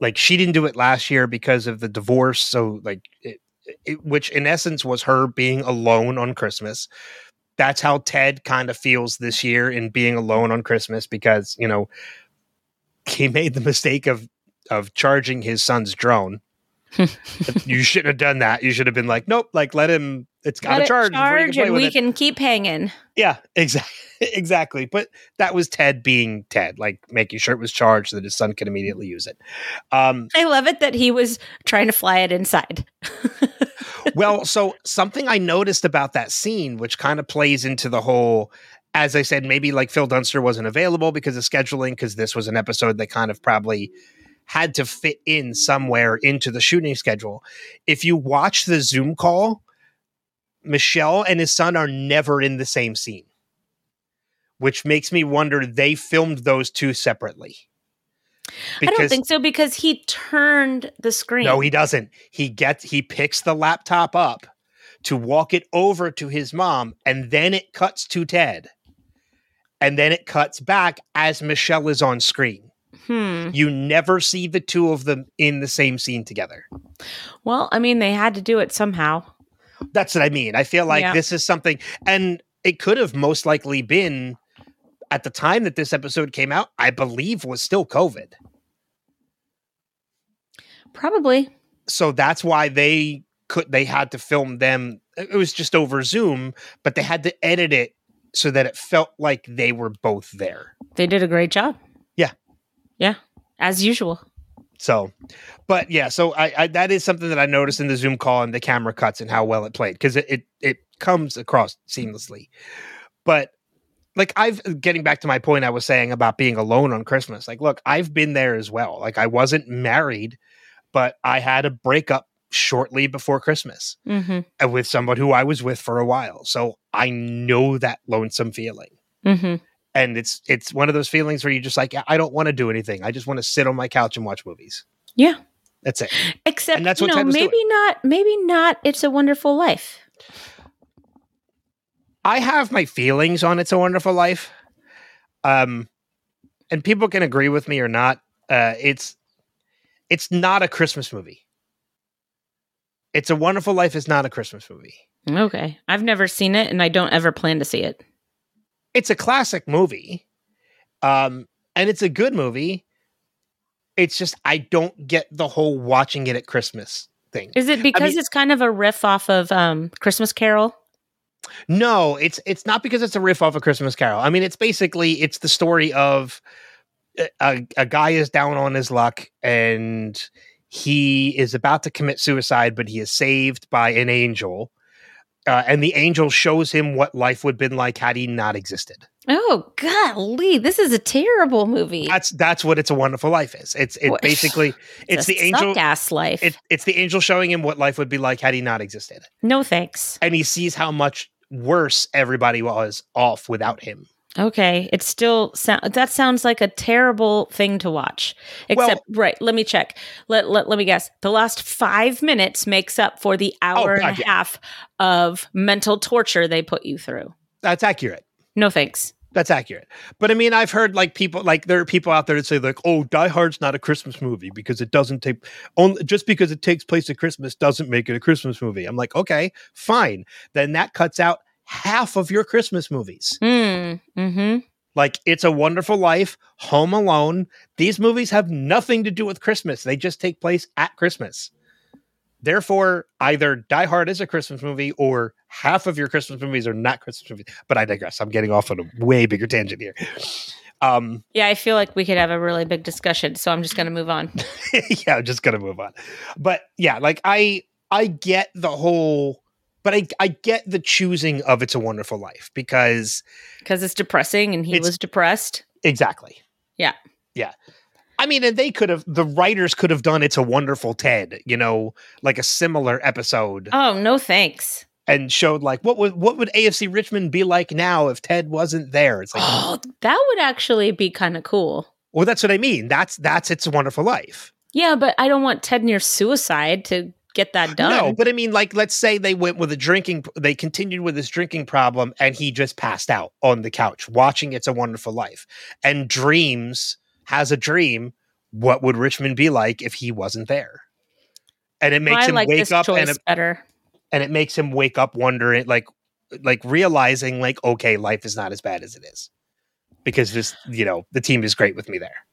like, she didn't do it last year because of the divorce. So, like, it, it, which in essence was her being alone on Christmas. That's how Ted kind of feels this year in being alone on Christmas because, you know, he made the mistake of of charging his son's drone. you shouldn't have done that. You should have been like, nope, like let him it's got to charge, charge and we it. can keep hanging. Yeah, exactly. Exactly. But that was Ted being Ted, like making sure it was charged so that his son could immediately use it. Um, I love it that he was trying to fly it inside. well, so something I noticed about that scene, which kind of plays into the whole, as I said, maybe like Phil Dunster wasn't available because of scheduling, because this was an episode that kind of probably had to fit in somewhere into the shooting schedule. If you watch the Zoom call, Michelle and his son are never in the same scene, which makes me wonder they filmed those two separately. I don't think so because he turned the screen. No, he doesn't. He gets he picks the laptop up to walk it over to his mom, and then it cuts to Ted. And then it cuts back as Michelle is on screen. Hmm. You never see the two of them in the same scene together. Well, I mean, they had to do it somehow. That's what I mean. I feel like Yeah. this is something, and it could have most likely been at the time that this episode came out, I believe was still COVID. Probably. so that's why they could they had to film them it was just over zoom but they had to edit it so that it felt like they were both there They did a great job. Yeah. As usual. so but yeah so I, I that is something that i noticed in the zoom call and the camera cuts and how well it played because it, it it comes across seamlessly but like i've getting back to my point i was saying about being alone on christmas like look i've been there as well like i wasn't married but i had a breakup shortly before christmas Mm-hmm. uh, with someone who I was with for a while. So I know that lonesome feeling. Mm-hmm. And it's it's one of those feelings where you just like I don't want to do anything. I just want to sit on my couch and watch movies. Yeah. That's it. Except, And that's you what know, Ted maybe doing. not, maybe not. It's a wonderful life. I have my feelings on It's a Wonderful Life. Um and people can agree with me or not. Uh it's it's not a Christmas movie. It's a Wonderful Life is not a Christmas movie. Okay. I've never seen it and I don't ever plan to see it. It's a classic movie um and it's a good movie. It's just i don't get the whole watching it at christmas thing. Is it because mean- it's kind of a riff off of um, Christmas Carol? no it's it's not because it's a riff off of christmas carol. I mean it's basically it's the story of a, a guy is down on his luck and he is about to commit suicide but he is saved by an angel uh, and the angel shows him what life would have been like had he not existed Oh, golly. This is a terrible movie. that's that's what it's a wonderful life is it's it What- basically it's the angel ass life. it, it's the angel showing him what life would be like had he not existed no thanks. and he sees how much worse everybody was off without him Okay, it still sound that sounds like a terrible thing to watch. Except, right? Let me check. Let, let let me guess. The last five minutes makes up for the oh, hour and Oh, God, a yeah. half of mental torture they put you through. that's accurate No thanks. that's accurate but i mean i've heard like people like there are people out there that say like oh die hard's not a christmas movie because it doesn't take only just because it takes place at christmas doesn't make it a christmas movie i'm like okay fine then that cuts out half of your christmas movies. Mm, mm-hmm. like it's a wonderful life home alone these movies have nothing to do with christmas. They just take place at christmas. Therefore either die hard is a christmas movie or half of your christmas movies are not christmas movies. But i digress. I'm getting off on a way bigger tangent here. Um Yeah, I feel like we could have a really big discussion, so I'm just going to move on. yeah i'm just gonna move on. But yeah like i i get the whole but i i get the choosing of it's a wonderful life because because it's depressing and he was depressed. Exactly. Yeah. Yeah. I mean, and they could have, the writers could have done It's a Wonderful Ted, you know, like a similar episode Oh, no thanks. and showed like what would what would AFC Richmond be like now if Ted wasn't there? It's like, Oh, that would actually be kind of cool. well, that's what I mean. That's that's It's a Wonderful Life. Yeah, but I don't want Ted near suicide to get that done. No, but I mean, like, let's say they went with a drinking, they continued with his drinking problem, and he just passed out on the couch watching It's a Wonderful Life, and dreams has a dream. What would Richmond be like if he wasn't there? and it makes I him like wake up and it, better. and it makes him wake up wondering like like realizing like okay life is not as bad as it is because this you know the team is great with me there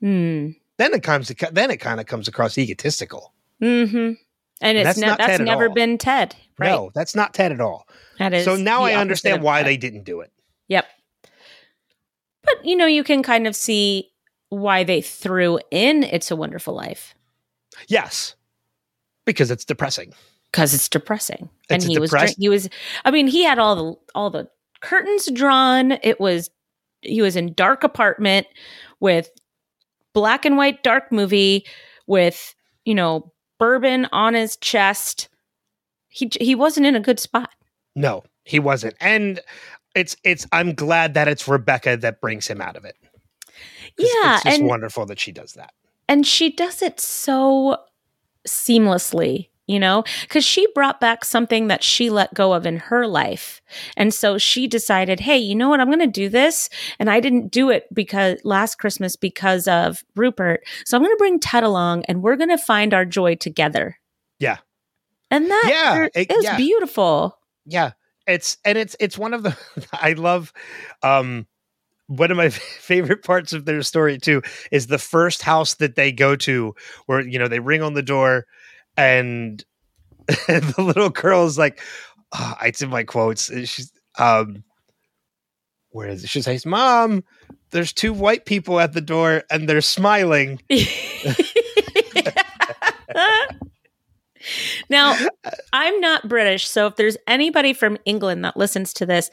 Hmm. then it comes to then it kind of comes across egotistical Mm-hmm. And it's That's ne- that's never been Ted, right? no that's not ted at all That is so now i understand why they didn't do it Yep. But you know, you can kind of see why they threw in "It's a Wonderful Life" yes because it's depressing because it's depressing, and It's he was drink- he was. I mean, he had all the all the curtains drawn. It was he was in dark apartment with black and white dark movie with you know bourbon on his chest. He he wasn't in a good spot. no he wasn't and it's it's i'm glad that it's rebecca that brings him out of it. Yeah, it's just and wonderful that she does that and she does it so seamlessly you know? Because she brought back something that she let go of in her life. And so she decided hey you know what? I'm going to do this. And i didn't do it because last christmas because of rupert. So i'm going to bring ted along and we're going to find our joy together. Yeah. and that Yeah, it, it- was yeah. beautiful. Yeah. It's and it's it's one of the i love um one of my favorite parts of their story too is the first house that they go to where you know they ring on the door and the little girl is like oh, it's in my quotes she's um where is it she says mom there's two white people at the door and they're smiling now, I'm not British, so if there's anybody from England that listens to this,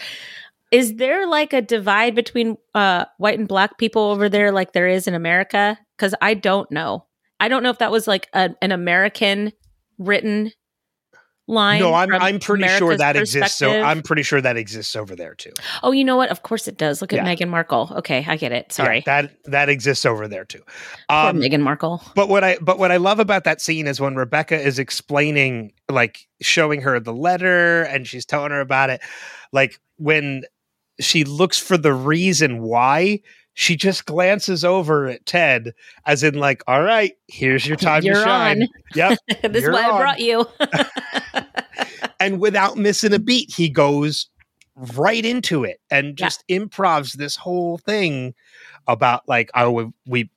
is there like a divide between uh, white and black people over there, like there is in America? Because I don't know. I don't know if that was like a, an American written line. no i'm i'm pretty sure that exists so i'm pretty sure that exists over there too Oh, you know what? Of course it does. Look at Yeah. Meghan Markle. Okay, I get it. Yeah, Sorry, that that exists over there too Poor um Meghan Markle. But what I but what I love about that scene is when Rebecca is explaining, like showing her the letter and she's telling her about it, like when she looks for the reason why, she just glances over at Ted as in like, all right, here's your time You're to shine. on. Yep. this is why on. I brought you. and without missing a beat, he goes right into it and Yeah. just improvs this whole thing about like, oh, we, we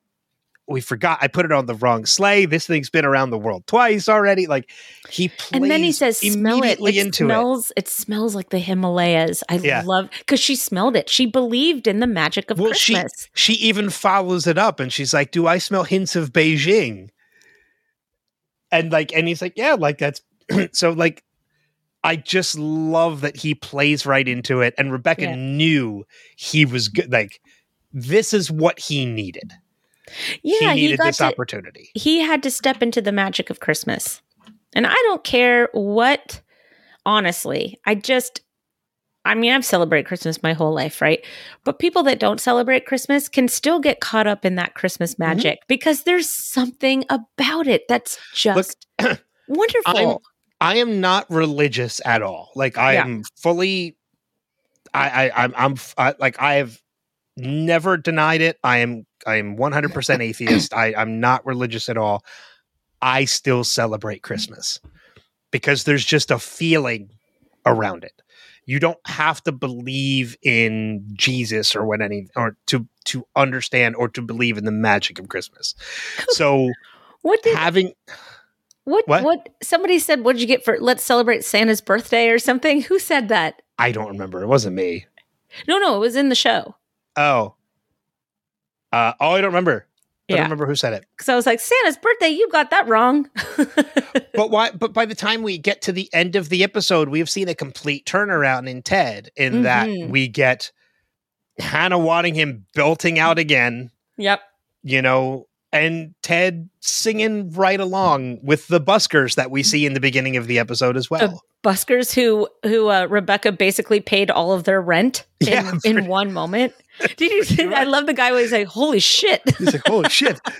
we forgot I put it on the wrong sleigh. This thing's been around the world twice already. Like he plays and then he says, "Smell it. It into it. smells. It. smells like the Himalayas." I Yeah. love because she smelled it. She believed in the magic of Well, she- Christmas. She even follows it up and she's like, "Do I smell hints of Beijing?" And like, and he's like, "Yeah, like that's so like." I just love that he plays right into it, and Rebecca Yeah. knew he was good. Like, this is what he needed. Yeah, he he, needed got this to. opportunity. He had to step into the magic of Christmas, and I don't care what. Honestly, I just. I mean, I've celebrated Christmas my whole life, right? But people that don't celebrate Christmas can still get caught up in that Christmas Mm-hmm. magic because there's something about it that's just wonderful. I am not religious at all. Like I Yeah. am fully. I, I I'm I'm I, like I have never denied it. I am I am 100 percent atheist. I I'm not religious at all. I still celebrate Christmas because there's just a feeling around it. You don't have to believe in Jesus or what any or to to understand or to believe in the magic of Christmas. So what did having What, What? what somebody said what did you get for let's celebrate Santa's birthday or something? Who said that? I don't remember. It wasn't me. No, no, it was in the show. Oh. Uh, oh, I don't remember. I don't remember who said it. Cuz I was like Santa's birthday, you got that wrong. But why? But by the time we get to the end of the episode, we have seen a complete turnaround in Ted. In that Mhm. we get Hannah Waddingham belting out again, yep. you know, and Ted singing right along with the buskers that we see in the beginning of the episode as well. Buskers who who uh, Rebecca basically paid all of their rent in, Yeah, in one moment. Did you see? I love the guy was like, "Holy shit!" He's like, "Holy shit!"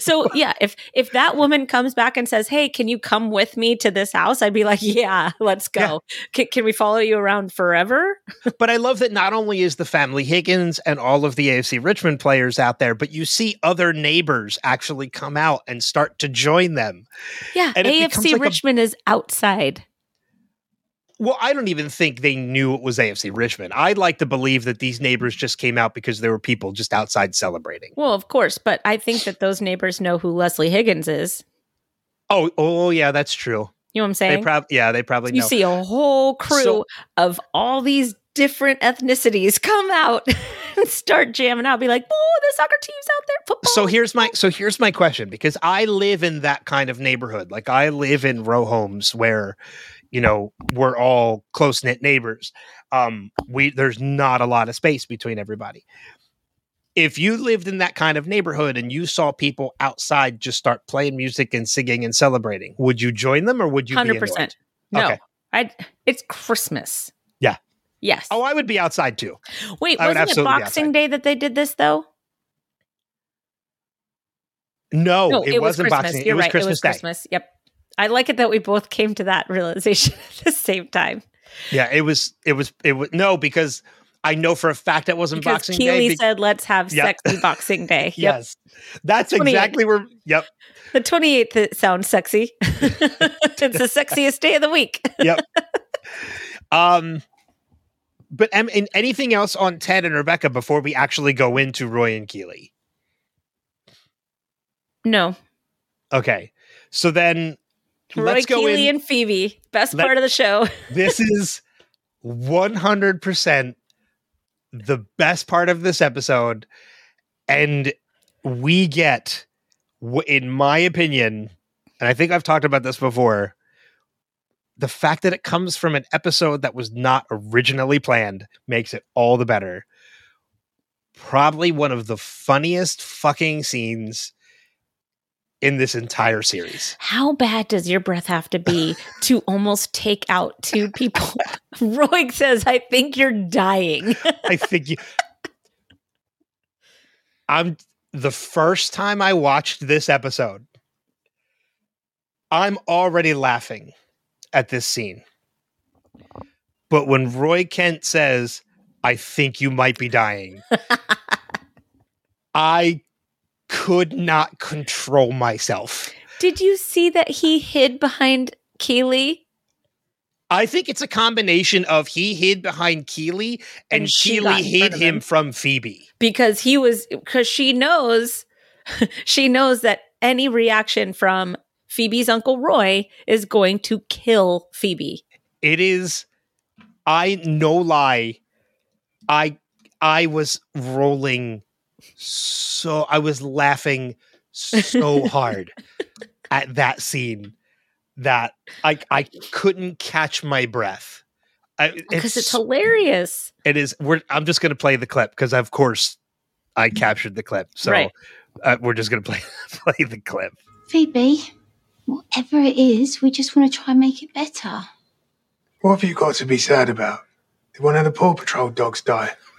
So yeah, if if that woman comes back and says, "Hey, can you come with me to this house?" I'd be like, "Yeah, let's go. Can, can we follow you around forever?" But I love that not only is the family Higgins and all of the AFC Richmond players out there, but you see other neighbors actually come out and start to join them. Yeah, And AFC like a- Richmond is outside. Well, I don't even think they knew it was AFC Richmond. I'd like to believe that these neighbors just came out because there were people just outside celebrating. Well, of course, but I think that those neighbors know who Leslie Higgins is. Oh, oh yeah, that's true. You know what I'm saying? They probably yeah, they probably you know. see a whole crew So- of all these different ethnicities come out and start jamming out. Be like, "Oh, the soccer team's out there." Football. so here's my so here's my question because I live in that kind of neighborhood. Like I live in row homes where you know we're all close knit neighbors. Um, we there's not a lot of space between everybody. If you lived in that kind of neighborhood and you saw people outside just start playing music and singing and celebrating, would you join them or would you? hundred annoyed? percent. No, Okay. I. It's Christmas. Yeah. Yes. Oh, I would be outside too. Wait, I wasn't it Boxing. Day that they did this though? No, no, it, wasn't Christmas. Boxing. You're it was right. Christmas it was Day. Christmas. Yep. I like it that we both came to that realization at the same time. Yeah, it was. It was. It was no because I know for a fact it wasn't Because Boxing Keeley Day. be- said, "Let's have Yep. sexy Boxing Day." Yep. Yes, that's 28. exactly where. Yep, The 28th it sounds sexy. it's the sexiest day of the week. yep. um, but um, and anything else on Ted and Rebecca before we actually go into Roy and Keeley? No. Okay, so then Roy let's go Keeley in. and Phoebe. Best Let- part of the show. this is one hundred percent the best part of this episode, and we get, in my opinion, and I think I've talked about this before. The fact that it comes from an episode that was not originally planned makes it all the better. Probably one of the funniest fucking scenes in this entire series. How bad does your breath have to be to almost take out two people? Roy says, I think you're dying. I think you. I'm the first time I watched this episode. I'm already laughing at this scene. But when Roy Kent says, I think you might be dying, I could not control myself. Did you see that he hid behind Keeley? I think it's a combination of he hid behind Keeley and, And she Keeley hid him him. from Phoebe. Because he was, because she knows, she knows that any reaction from Phoebe's Uncle Roy is going to kill Phoebe. it is i no lie i i was rolling so i was laughing so hard at that scene that i i couldn't catch my breath I, Because it's, hilarious. it is we're i'm just gonna play the clip because of course i captured the clip so Right. uh, we're just gonna play play the clip Phoebe, whatever it is, we just want to try and make it better. What have you got to be sad about? Did one of the Paw Patrol dogs die?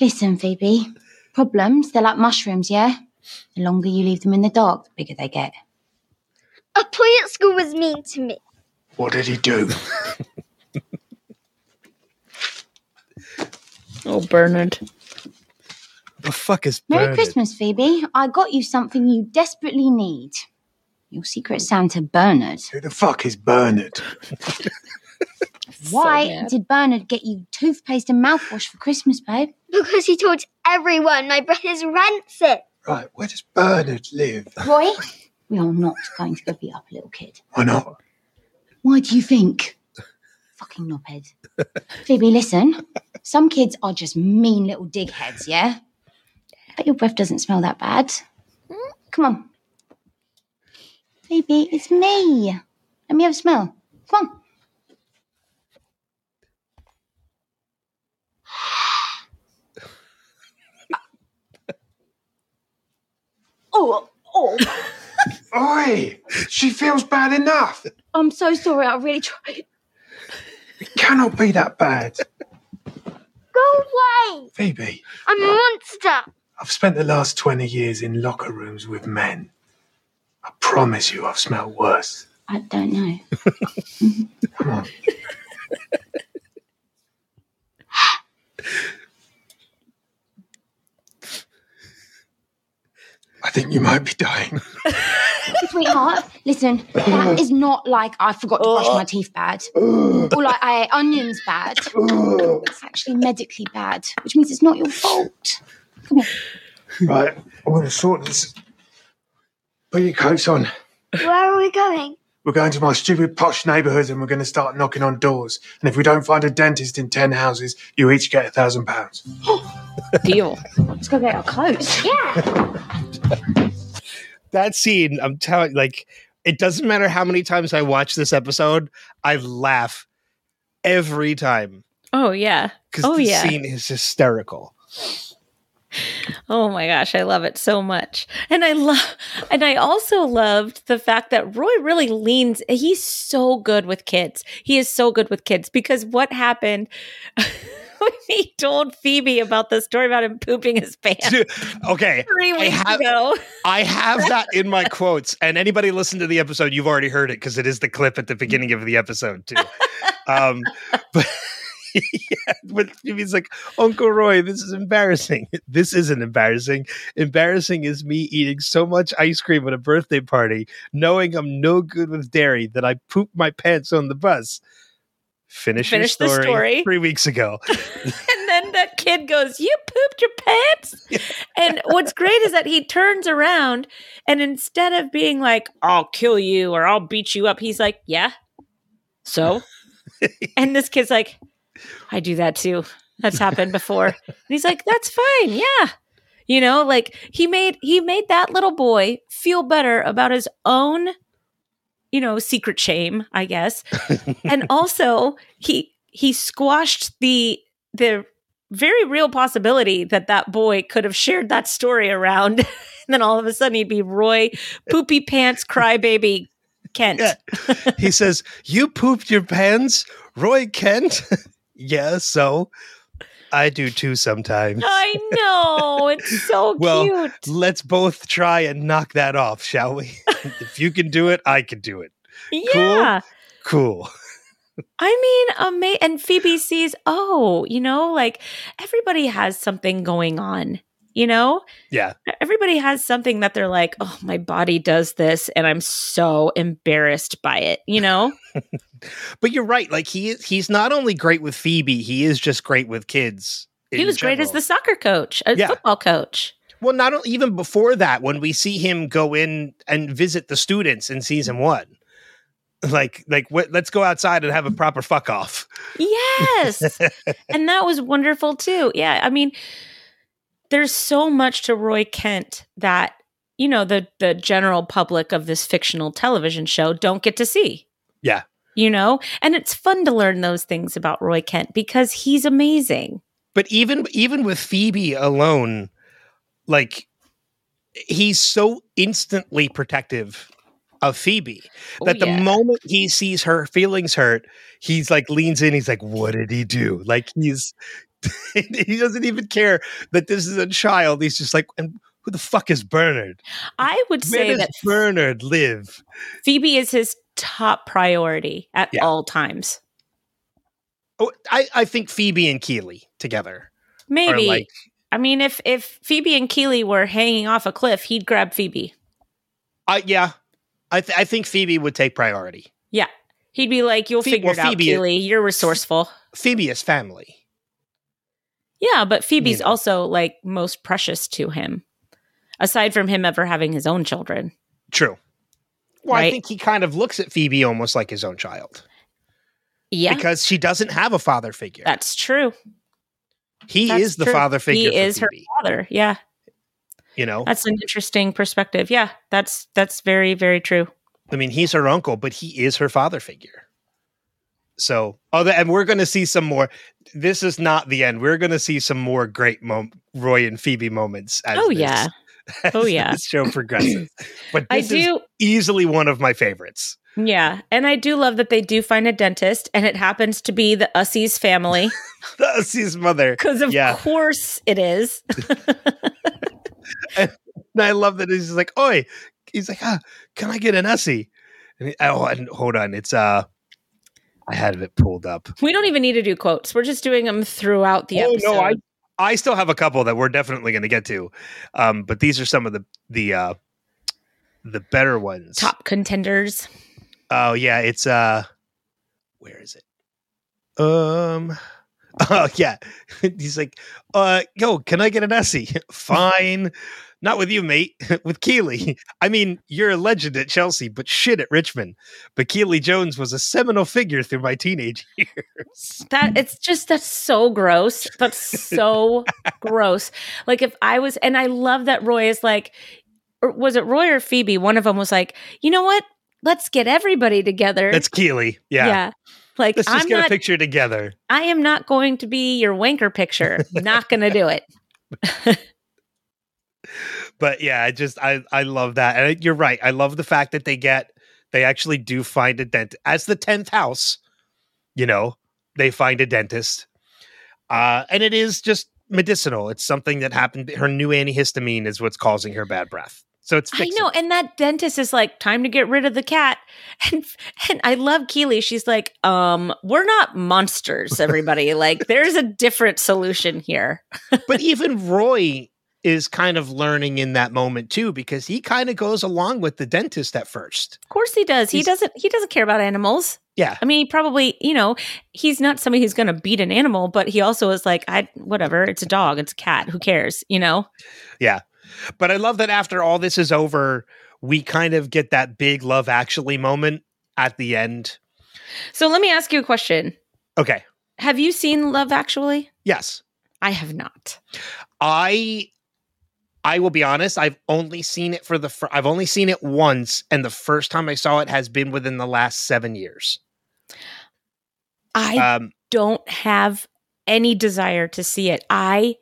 Listen, Phoebe, problems, they're like mushrooms, yeah? The longer you leave them in the dark, the bigger they get. A boy at school was mean to me. What did he do? Oh, Bernard. the fuck is Merry Bernard? Christmas, Phoebe. I got you something you desperately need. Your secret Santa, Bernard. Who the fuck is Bernard? Why mad. did Bernard get you toothpaste and mouthwash for Christmas, babe? Because he told everyone my breath is rancid. Right, where does Bernard live? Roy, we are not going to go beat up little kid. Why not? Why do you think? Fucking knobhead. Phoebe, listen. Some kids are just mean little digheads, yeah? But your breath doesn't smell that bad. Come on. Phoebe, it's me. Let me have a smell. Come on. Oh, oh. Oi! She feels bad enough. I'm so sorry. I really tried. It cannot be that bad. Go away. Phoebe, I'm a monster. I've spent the last 20 years in locker rooms with men. I promise you I've smelled worse. I don't know. Come on. I think you might be dying. Sweetheart, listen, that is not like I forgot to brush my teeth bad. Or like I ate onions bad. It's actually medically bad, which means it's not your fault. Come here. Right, I'm going to sort this. Put your coats on. Where are we going? We're going to my stupid posh neighbourhoods and we're going to start knocking on doors. And if we don't find a dentist in 10 houses, you each get a thousand pounds. Deal. Let's go get our coats. Yeah. that scene, I'm telling like it doesn't matter how many times I watch this episode, I laugh every time Oh yeah. because Oh the yeah. scene is hysterical. Oh my gosh, I love it so much. And I love and I also loved the fact that Roy really leans he's so good with kids. He is so good with kids because what happened when he told Phoebe about the story about him pooping his pants Dude, okay, three I have- ago. I have that in my quotes, and anybody listen to the episode, you've already heard it because it is the clip at the beginning of the episode too. Um, but yeah, but he's like, Uncle Roy, this is embarrassing. This isn't embarrassing. Embarrassing is me eating so much ice cream at a birthday party, knowing I'm no good with dairy that I pooped my pants on the bus. Finish, Finish the your story, story. three weeks ago. and then that kid goes, You pooped your pants? And what's great is that he turns around and instead of being like, I'll kill you or I'll beat you up, he's like, Yeah. So? and this kid's like, I do that too. That's happened before. And he's like, That's fine. Yeah. You know, like he made he made that little boy feel better about his own, you know, secret shame, I guess and also he he squashed the the very real possibility that that boy could have shared that story around and then all of a sudden he'd be roy poopy pants crybaby kent Yeah. he says, You pooped your pants, Roy Kent? yeah, so I do too sometimes. i know it's so Well, cute Let's both try and knock that off, shall we? if you can do it, I can do it. yeah Cool. i mean ama- and phoebe sees oh you know like everybody has something going on you know Yeah. everybody has something that they're like, oh, my body does this, and I'm so embarrassed by it. You know? But you're right. Like he is he's not only great with Phoebe, he is just great with kids. he was great as the soccer coach, a Yeah. football coach. Well, not even before that, when we see him go in and visit the students in season one. Like, like, wh- let's go outside and have a proper fuck off. Yes, and that was wonderful too. Yeah, I mean, there's so much to Roy Kent that you know the the general public of this fictional television show don't get to see. Yeah. You know, and it's fun to learn those things about Roy Kent because he's amazing. but even even with Phoebe alone, like he's so instantly protective of Phoebe Oh, that the moment he sees her feelings hurt, he's like leans in. He's like, "What did he do?" Like he's he doesn't even care that this is a child. He's just like, "And who the fuck is Bernard? I would Where say does that Bernard live?" Phoebe is his top priority at Yeah. all times. Oh, I I think Phoebe and Keeley together Maybe. like I mean, if if Phoebe and Keeley were hanging off a cliff, he'd grab Phoebe. I yeah. I th- I think Phoebe would take priority. Yeah, he'd be like, "You'll Phoe- figure well, it out, Phoebe- Keeley. You're resourceful." Phoebe is family. Yeah, but Phoebe's know. also like most precious to him, aside from him ever having his own children. True. Well, I think he kind of looks at Phoebe almost like his own child Yeah, because she doesn't have a father figure. that's true. he That's is the true. father figure. He is her father. Yeah, You know, that's an interesting perspective. Yeah, that's that's very very true. I mean, he's her uncle, but he is her father figure. So, other and we're going to see some more. This is not the end. We're going to see some more great mom- Roy and Phoebe moments. As Oh this- yeah, Oh, yeah. this show progresses. But I this is do. easily one of my favorites. Yeah, and I do love that they do find a dentist, and it happens to be the Ussies family the his mother. because of Yeah. course it is. and I love that he's like, "Oi," he's like, ah, "Can I get an Essie?" And he, oh, and hold on, it's uh, I had it pulled up. We don't even need to do quotes. We're just doing them throughout the oh episode. no, I I still have a couple that we're definitely going to get to, um, but these are some of the the uh, the better ones. Top contenders. Oh yeah, it's uh, where is it? Um. Oh yeah, he's like, uh, yo, can I get an Essie? Fine, not with you, mate. with Keeley. I mean, you're a legend at Chelsea, but shit at Richmond. But Keeley Jones was a seminal figure through my teenage years. That it's just that's so gross. That's so gross. Like if I was, and I love that Roy is like, or was it Roy or Phoebe? One of them was like, you know what? Let's get everybody together. That's Keeley. Yeah. Yeah. Like Let's just I'm get not a picture together. I am not going to be your wanker picture. not going to do it. But yeah, I just I I love that, and you're right. I love the fact that they get they actually do find a dent as the tenth house. You know, they find a dentist, uh, and it is just medicinal. It's something that happened. Her new antihistamine is what's causing her bad breath. So it's I know, and that dentist is like, time to get rid of the cat. And and I love Keeley. She's like, um, we're not monsters, everybody. like, there's a different solution here. but even Roy is kind of learning in that moment too, because he kind of goes along with the dentist at first. Of course he does. He doesn't he doesn't care about animals. Yeah. I mean, he probably, you know, he's not somebody who's gonna beat an animal, but he also is like, I whatever, it's a dog, it's a cat, who cares, you know? Yeah. But I love that after all this is over, we kind of get that big love actually moment at the end. So let me ask you a question. Okay. Have you seen Love Actually? Yes. I have not. I I will be honest, I've only seen it for the fir- I've only seen it once and the first time I saw it has been within the last 7 years. I Um don't have any desire to see it. I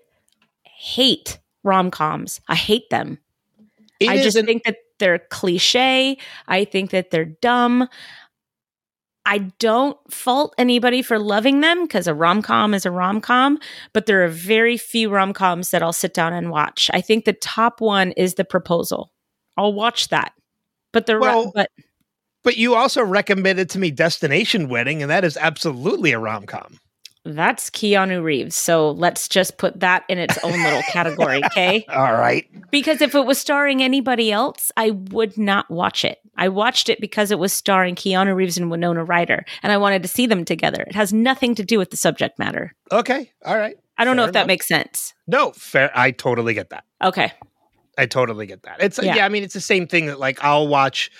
hate rom coms. I hate them. I just an- think that they're cliche. I think that they're dumb. I don't fault anybody for loving them because a rom com is a rom com, but there are very few rom coms that I'll sit down and watch. I think the top one is The Proposal. I'll watch that. But the Well, but but you also recommended to me Destination Wedding and that is absolutely a rom-com. That's Keanu Reeves. So let's just put that in its own little category, okay? All right. Because if it was starring anybody else, I would not watch it. I watched it because it was starring Keanu Reeves and Winona Ryder, and I wanted to see them together. It has nothing to do with the subject matter. Okay. All right. I don't know Fair if that makes sense. No, fair. I totally get that. Okay. I totally get that. It's Yeah. yeah. I mean, it's the same thing that like I'll watch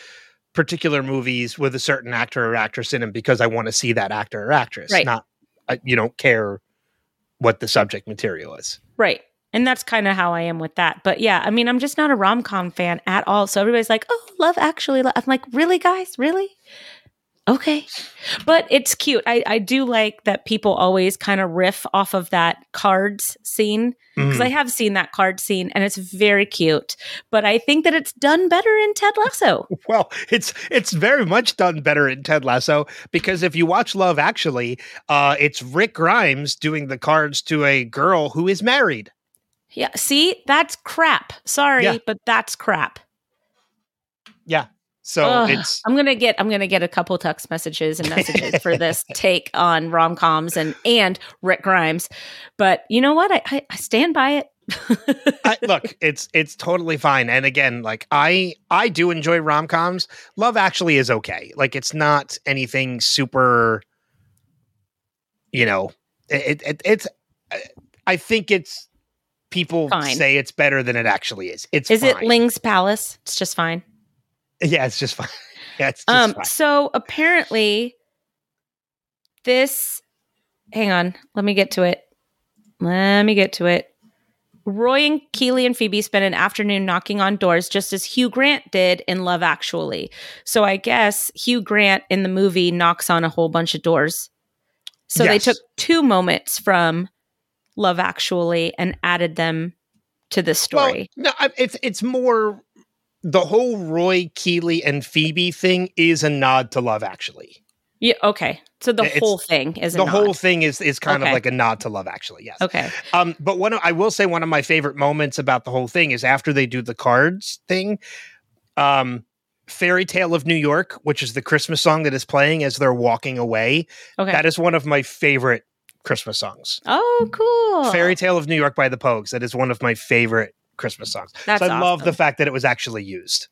particular movies with a certain actor or actress in them because I want to see that actor or actress. Right. Not I, you don't care what the subject material is. Right. And that's kind of how I am with that. But yeah, I mean, I'm just not a rom com fan at all. So everybody's like, oh, love actually. Lo-" I'm like, really, guys? Really? Okay. But it's cute. I, I do like that people always kind of riff off of that cards scene because Mm. I have seen that card scene and it's very cute. But I think that it's done better in Ted Lasso. Well, it's it's very much done better in Ted Lasso because if you watch Love Actually, uh, it's Rick Grimes doing the cards to a girl who is married. Yeah. See, that's crap. Sorry, Yeah. but that's crap. Yeah. So Ugh, it's I'm gonna get I'm gonna get a couple text messages and messages for this take on rom coms and and Rick Grimes, but you know what? I I, I stand by it. I, look, it's it's totally fine. And again, like I I do enjoy rom coms. Love Actually is okay. Like it's not anything super. You know, it, it it's. I think it's people Fine. say it's better than it actually is. It's Is it. Ling's Palace? It's just fine. Yeah, it's just fine. Yeah, it's just Um. fine. So apparently, this. Hang on. Let me get to it. Let me get to it. Roy and Keeley and Phoebe spend an afternoon knocking on doors, just as Hugh Grant did in Love Actually. So I guess Hugh Grant in the movie knocks on a whole bunch of doors. So they took two moments from Love Actually and added them to this story. Well, no, it's it's more the whole Roy Keeley and Phoebe thing is a nod to Love Actually. Yeah. Okay. So the It's- whole thing is a the nod. whole thing is is kind Okay. of like a nod to love, actually. Yes. Okay. Um, but one of, I will say one of my favorite moments about the whole thing is after they do the cards thing. Um, Fairy Tale of New York, which is the Christmas song that is playing as they're walking away. Okay. That is one of my favorite Christmas songs. oh, cool. Fairy Tale of New York by the Pogues. That is one of my favorite Christmas songs. That's so I love the fact that it was actually used.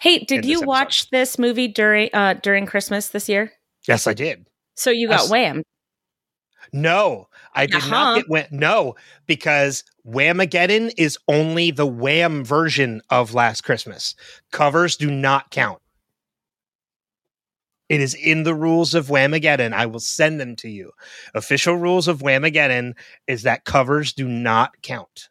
Hey, did you this watch this movie during uh during Christmas this year? Yes, I did. So you got whammed. No, I did Uh-huh. not get wham. No, because Whamageddon is only the Wham version of Last Christmas. Covers do not count. It is in the rules of Whamageddon. I will send them to you. Official rules of Whamageddon is that covers do not count.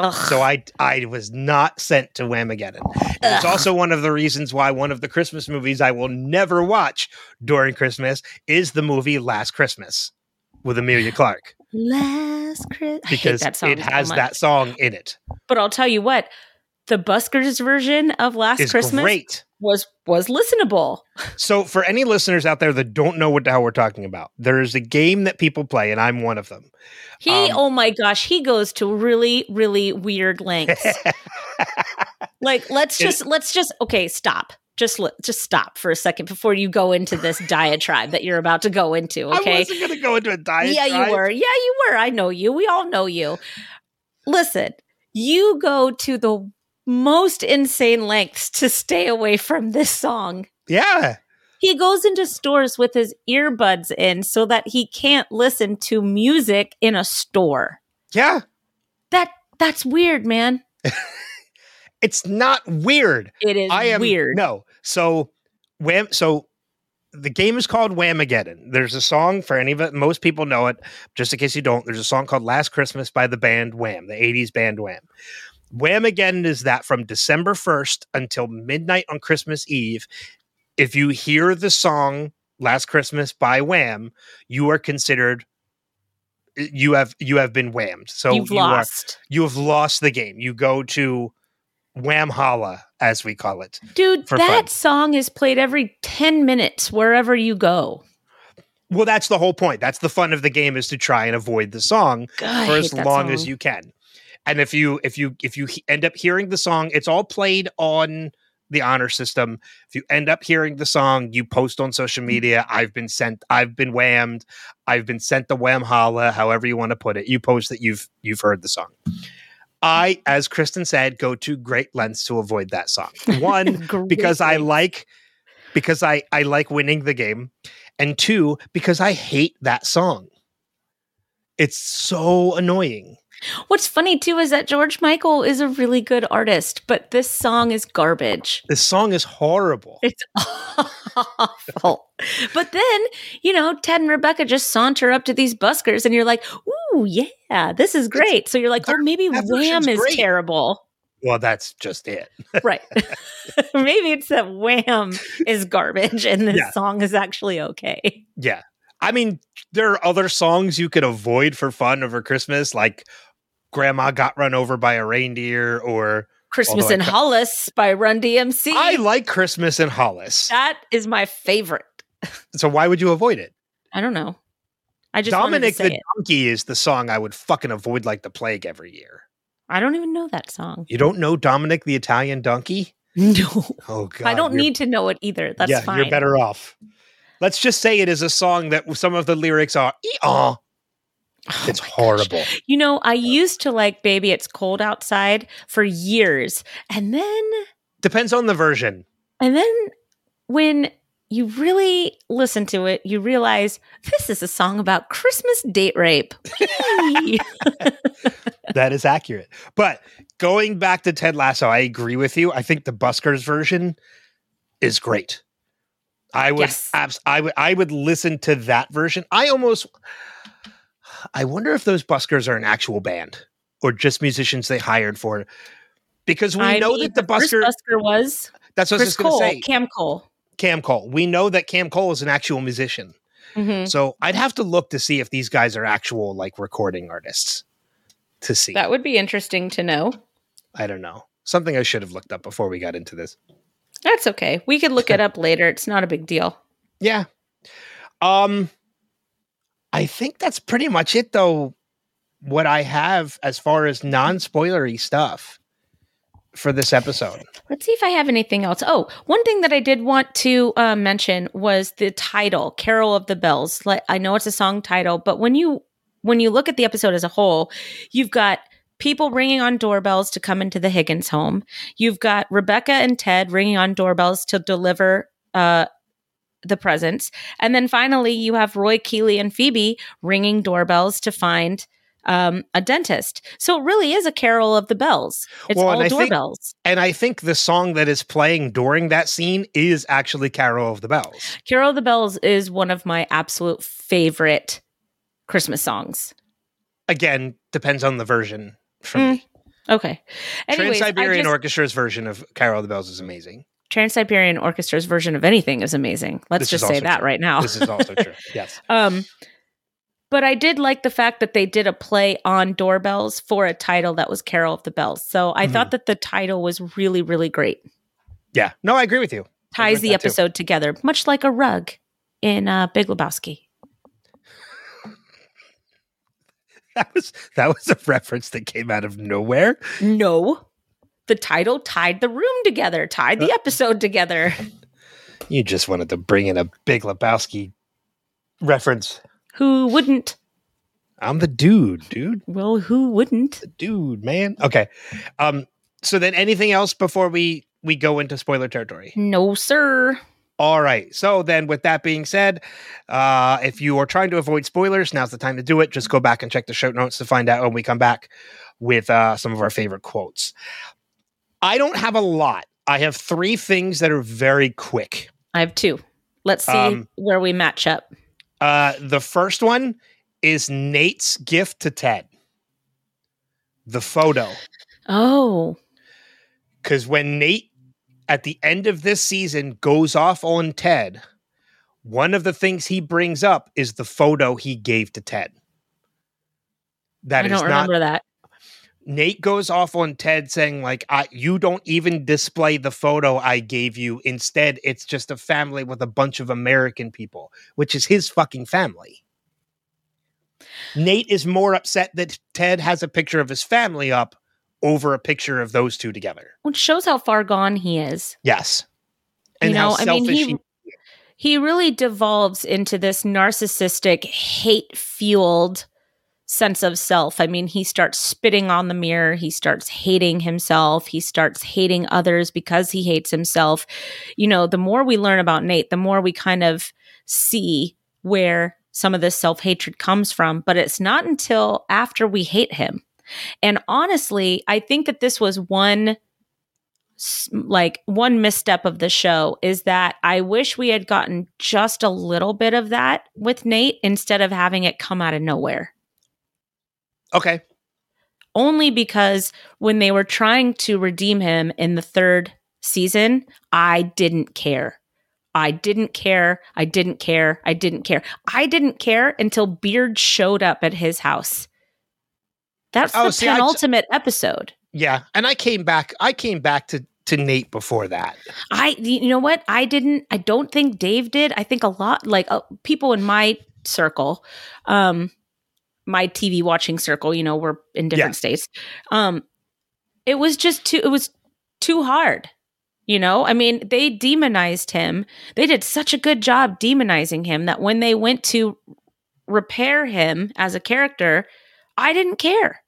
Ugh. So I I was not sent to Whamageddon. And it's also one of the reasons why one of the Christmas movies I will never watch during Christmas is the movie Last Christmas with Emilia Clarke Last Christmas because that song it has much. that song in it. But I'll tell you what, the Buskers version of Last It's Christmas great. Was was listenable. So for any listeners out there that don't know what the hell we're talking about, there is a game that people play, and I'm one of them. He, Um, oh my gosh, he goes to really, really weird lengths. like, let's It- just, let's just, okay, stop. Just, just stop for a second before you go into this diatribe that you're about to go into. Okay, I wasn't going to go into a diet. Yeah, you were. Yeah, you were. I know you. We all know you. Listen, you go to the most insane lengths to stay away from this song. Yeah. He goes into stores with his earbuds in so that he can't listen to music in a store. Yeah. That that's weird, man. It's not weird. It is I am weird. No. So Wham so the game is called Whamageddon. There's a song for any of it. Most people know it. Just in case you don't, there's a song called Last Christmas by the band Wham, the 80s band Wham. Whamageddon is that from December 1st until midnight on Christmas Eve. If you hear the song Last Christmas by Wham, you are considered you have you have been whammed. So You've you are lost. you have lost the game. You go to Whamhalla, as we call it. Dude, that fun. song is played every 10 minutes wherever you go. Well, that's the whole point. That's the fun of the game is to try and avoid the song God, for as long as you can. And if you if you if you end up hearing the song, it's all played on the honor system. If you end up hearing the song, you post on Mm. social media. I've been sent. I've been whammed. I've been sent the Whamhalla. However you want to put it, you post that you've you've heard the song. I, as Kristin said, go to great lengths to avoid that song. One, because I like because I I like winning the game, and two because I hate that song. It's so annoying. What's funny too is that George Michael is a really good artist, but this song is garbage. This song is horrible. It's awful. But then, you know, Ted and Rebecca just saunter up to these buskers and you're like, ooh, yeah, this is great. So you're like, oh, maybe Wham is great. terrible. Well, that's just it. Right. maybe it's that Wham is garbage and this Yeah. song is actually okay. Yeah. I mean, there are other songs you could avoid for fun over Christmas, like Grandma Got Run Over by a Reindeer, or Christmas in Hollis by Run DMC. I like Christmas in Hollis. that is my favorite. So why would you avoid it? I don't know. I just Dominic the it. Donkey is the song I would fucking avoid like the plague every year. I don't even know that song. You don't know Dominic the Italian Donkey? No. Oh god. I don't need to know it either. That's yeah, fine. you're better off. Let's just say it is a song that some of the lyrics are "ee-aw." Oh It's my gosh. horrible. You know, I used to like Baby It's Cold Outside for years. And then Depends on the version. and then when you really listen to it, you realize this is a song about Christmas date rape. That is accurate. But going back to Ted Lasso, I agree with you. I think the Buskers version is great. I would Yes. abs- I would I would listen to that version. I almost I wonder if those Buskers are an actual band or just musicians they hired for it. Because we I know mean, that the first Busker Busker was that's what I was Chris going to say. Cam Cole. Cam Cole. We know that Cam Cole is an actual musician. Mhm. So I'd have to look to see if these guys are actual like recording artists to see. That would be interesting to know. I don't know. Something I should have looked up before we got into this. That's okay. We could look it up later. It's not a big deal. Yeah. Um I think that's pretty much it though what I have as far as non-spoilery stuff for this episode. Let's see if I have anything else. Oh, one thing that I did want to uh, mention was the title, "Carol of the Bells." Like, I know it's a song title, but when you when you look at the episode as a whole, you've got people ringing on doorbells to come into the Higgins home. You've got Rebecca and Ted ringing on doorbells to deliver uh, the presents, and then finally you have Roy, Keeley, and Phoebe ringing doorbells to find um, a dentist. So it really is a carol of the bells. It's Well, and all think- doorbells. And I think the song that is playing during that scene is actually Carol of the Bells. Carol of the Bells is one of my absolute favorite Christmas songs. Again, depends on the version for Mm, me. Okay. Trans Siberian Orchestra's version of Carol of the Bells is amazing. Trans Siberian Orchestra's version of anything is amazing. Let's This just say that true. right now. This is also true. Yes. um, but I did like the fact that they did a play on doorbells for a title that was Carol of the Bells. So I Mhm. thought that the title was really, really great. Yeah. No, I agree with you. Ties the that too. episode together, much like a rug in uh, Big Lebowski. That was that was a reference that came out of nowhere. No, the title tied the room together, tied the episode together. You just wanted to bring in a Big Lebowski reference. Who wouldn't? I'm the dude, dude. Well, who wouldn't? The dude, man. Okay. Um so then anything else before we we go into spoiler territory? No, sir. All right. So then, with that being said, uh, if you are trying to avoid spoilers, now's the time to do it. Just go back and check the show notes to find out when we come back with uh, some of our favorite quotes. I don't have a lot. I have three things that are very quick. I have two. Let's see Um, where we match up. Uh, the first one is Nate's gift to Ted. The photo. Oh, Because when Nate, at the end of this season, goes off on Ted, one of the things he brings up is the photo he gave to Ted. That I is don't not. remember that. Nate goes off on Ted saying, like, I, you don't even display the photo I gave you. Instead, it's just a family with a bunch of American people, which is his fucking family. Nate is more upset that Ted has a picture of his family up over a picture of those two together. Which shows how far gone he is. Yes. You And how know, I mean, selfish he he he really devolves into this narcissistic, hate fueled sense of self. I mean, he starts spitting on the mirror. He starts hating himself. He starts hating others because he hates himself. You know, the more we learn about Nate, the more we kind of see where some of this self hatred comes from. But it's not until after we hate him. And honestly, I think that this was one like one misstep of the show is that I wish we had gotten just a little bit of that with Nate instead of having it come out of nowhere. Okay. Only because when they were trying to redeem him in the third season, I didn't care. I didn't care. I didn't care. I didn't care. I didn't care until Beard showed up at his house. That's Oh, the see, I penultimate episode. Yeah. And I came back I came back to to Nate before that. I, you know what? I didn't. I don't think Dave did. I think a lot, like uh, people in my circle, um, my TV watching circle. You know, we're in different states. Um, it was just too. It was too hard. You know, I mean, they demonized him. They did such a good job demonizing him that when they went to repair him as a character, I didn't care.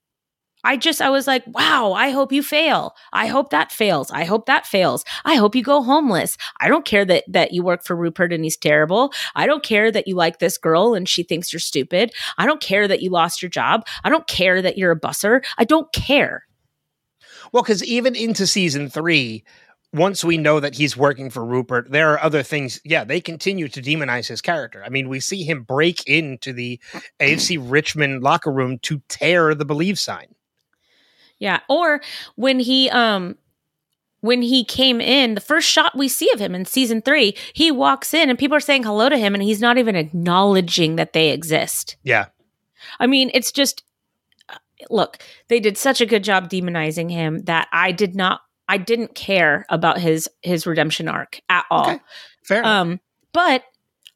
I just, I was like, wow, I hope you fail. I hope that fails. I hope that fails. I hope you go homeless. I don't care that that you work for Rupert and he's terrible. I don't care that you like this girl and she thinks you're stupid. I don't care that you lost your job. I don't care that you're a busser. I don't care. Well, because even into season three, once we know that he's working for Rupert, there are other things. Yeah, they continue to demonize his character. I mean, we see him break into the AFC Richmond locker room to tear the believe sign. Yeah. Or when he um when he came in, the first shot we see of him in season three, he walks in and people are saying hello to him and he's not even acknowledging that they exist. Yeah. I mean, it's just uh, look, they did such a good job demonizing him that I did not I didn't care about his his redemption arc at all. Okay. Fair. Um, but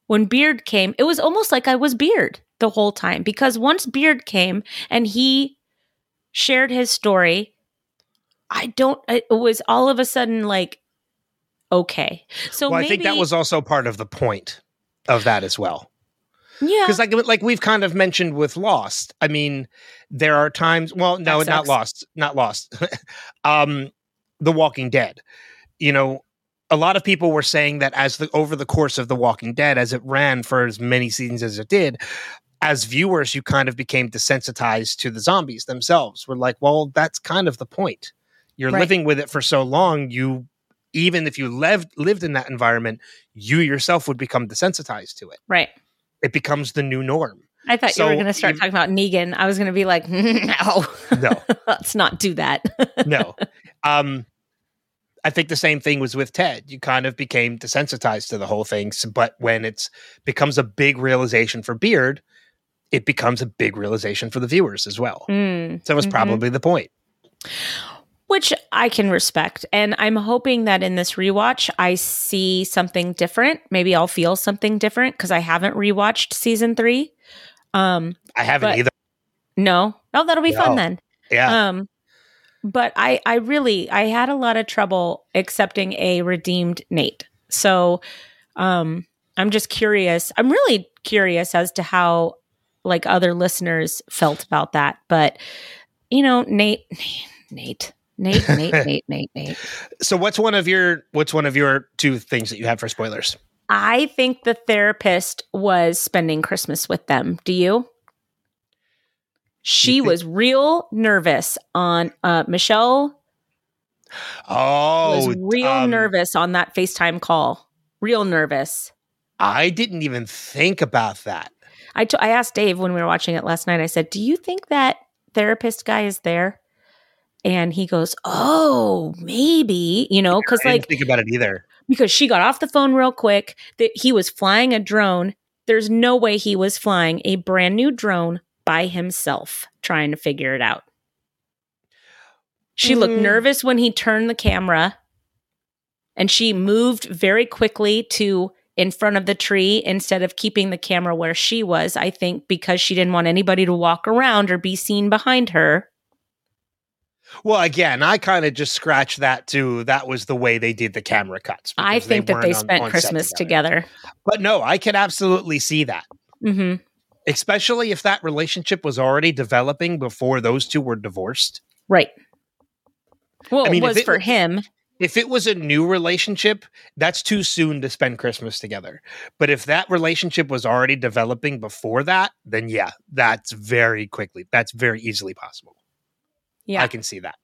when Beard came, it was almost like I was Beard the whole time because once Beard came and he shared his story, I don't, it was all of a sudden like, okay. So well, maybe, I think that was also part of the point of that as well. yeah. Because like like we've kind of mentioned with Lost. I mean, there are times. Well, no, not. Lost, not Lost. um, The Walking Dead. You know, a lot of people were saying that as the over the course of The Walking Dead, as it ran for as many seasons as it did, as viewers, you kind of became desensitized to the zombies themselves. We're like, well, that's kind of the point. You're Right. living with it for so long, you even if you lived lived in that environment, you yourself would become desensitized to it. right. It becomes the new norm. I thought you were going to start you- talking about Negan. I was going to be like, no, No. let's not do that. no. Um, I think the same thing was with Ted. You kind of became desensitized to the whole thing. But when it's becomes a big realization for Beard, it becomes a big realization for the viewers as well. Mm, So that was mhm. probably the point. Which I can respect. And I'm hoping that in this rewatch, I see something different. Maybe I'll feel something different because I haven't rewatched season three. Um, I haven't either. no. Oh, that'll be fun then. Yeah. Um, but I, I really, I had a lot of trouble accepting a redeemed Nate. So, um, I'm just curious. I'm really curious as to how, like, other listeners felt about that. But you know, Nate, Nate, Nate, Nate, Nate, Nate, Nate. so what's one of your what's one of your two things that you have for spoilers? I think the therapist was spending Christmas with them. Do you? She think- was real nervous on uh, Michelle Oh, was real um, nervous on that FaceTime call. Real nervous. I didn't even think about that. I t- I asked Dave when we were watching it last night. I said, "Do you think that therapist guy is there?" And he goes, "Oh, maybe." You know, because I like think about it either. because she got off the phone real quick that he was flying a drone. There's no way he was flying a brand new drone by himself trying to figure it out. She looked Mm. nervous when he turned the camera and she moved very quickly to in front of the tree instead of keeping the camera where she was, I think because she didn't want anybody to walk around or be seen behind her. Well, again, I kind of just scratched that too. That was the way they did the camera cuts. I think that they spent on Christmas together. But no, I can absolutely see that. hmm Especially if that relationship was already developing before those two were divorced. Right. Well, I mean, it was it for him. If it was a new relationship, that's too soon to spend Christmas together. But if that relationship was already developing before that, then yeah, that's very quickly. That's very easily possible. Yeah. I can see that.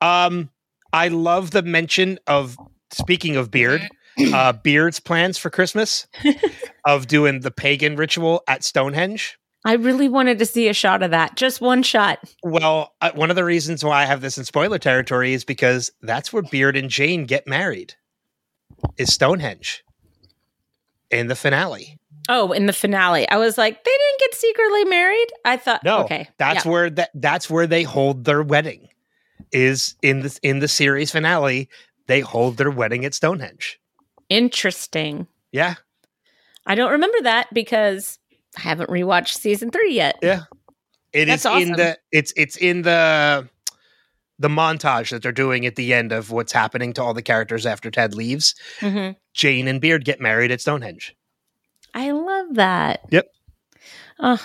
Um, I love the mention of speaking of beard, uh, Beard's plans for Christmas of doing the pagan ritual at Stonehenge. I really wanted to see a shot of that. Just one shot. Well, uh, one of the reasons why I have this in spoiler territory is because that's where Beard and Jane get married. Is Stonehenge in the finale? Oh, in the finale. I was like, they didn't get secretly married? I thought No, okay. That's yeah. where that that's where they hold their wedding. Is in the in the series finale, they hold their wedding at Stonehenge. interesting. Yeah, I don't remember that because I haven't rewatched season three yet. Yeah. It is That's in awesome. the it's it's in the the montage that they're doing at the end of what's happening to all the characters after Ted leaves. hmm Jane and Beard get married at Stonehenge. I love that. Yep. Oh,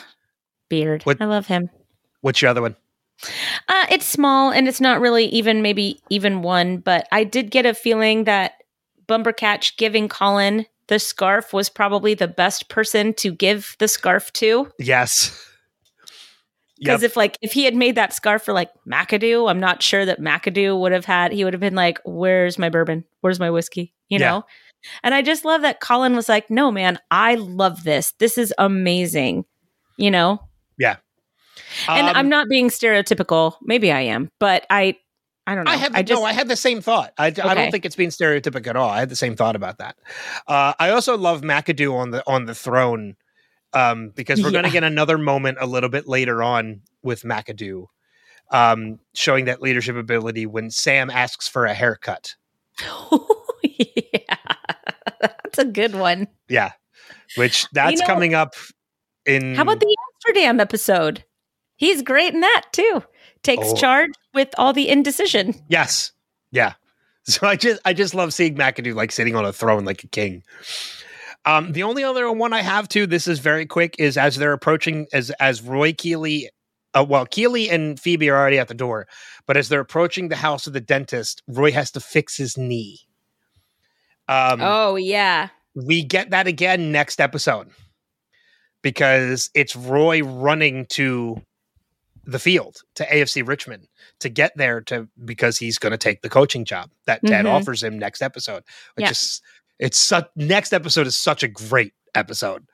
Beard. What- I love him. What's your other one? Uh, it's small and it's not really even maybe even one, but I did get a feeling that Bumbercatch giving Colin the scarf was probably the best person to give the scarf to. Yes. Because Yep. if like if he had made that scarf for like McAdoo, I'm not sure that McAdoo would have had. He would have been like, "Where's my bourbon? Where's my whiskey?" You Yeah. know. And I just love that Colin was like, "No, man, I love this. This is amazing." You know. Yeah. And Um, I'm not being stereotypical. Maybe I am, but I, I don't know. I have I just no. I had the same thought. I, I don't think it's being stereotypic at all. I had the same thought about that. Uh, I also love McAdoo on the on the throne um, because we're going to get another moment a little bit later on with McAdoo, um, showing that leadership ability when Sam asks for a haircut. yeah, that's a good one. Yeah, which that's know- coming up in. How about the Amsterdam episode? He's great in that too. Takes Oh. charge with all the indecision. Yes. Yeah. So I just I just love seeing McAdoo like sitting on a throne like a king. Um, the only other one I have too, this is very quick, is as they're approaching as as Roy Keeley uh, well, Keeley and Phoebe are already at the door, but as they're approaching the house of the dentist, Roy has to fix his knee. Um, oh yeah. we get that again next episode because it's Roy running to the field to AFC Richmond to get there to because he's going to take the coaching job that Ted Mhm. offers him next episode. Which Yeah. is it's such next episode is such a great episode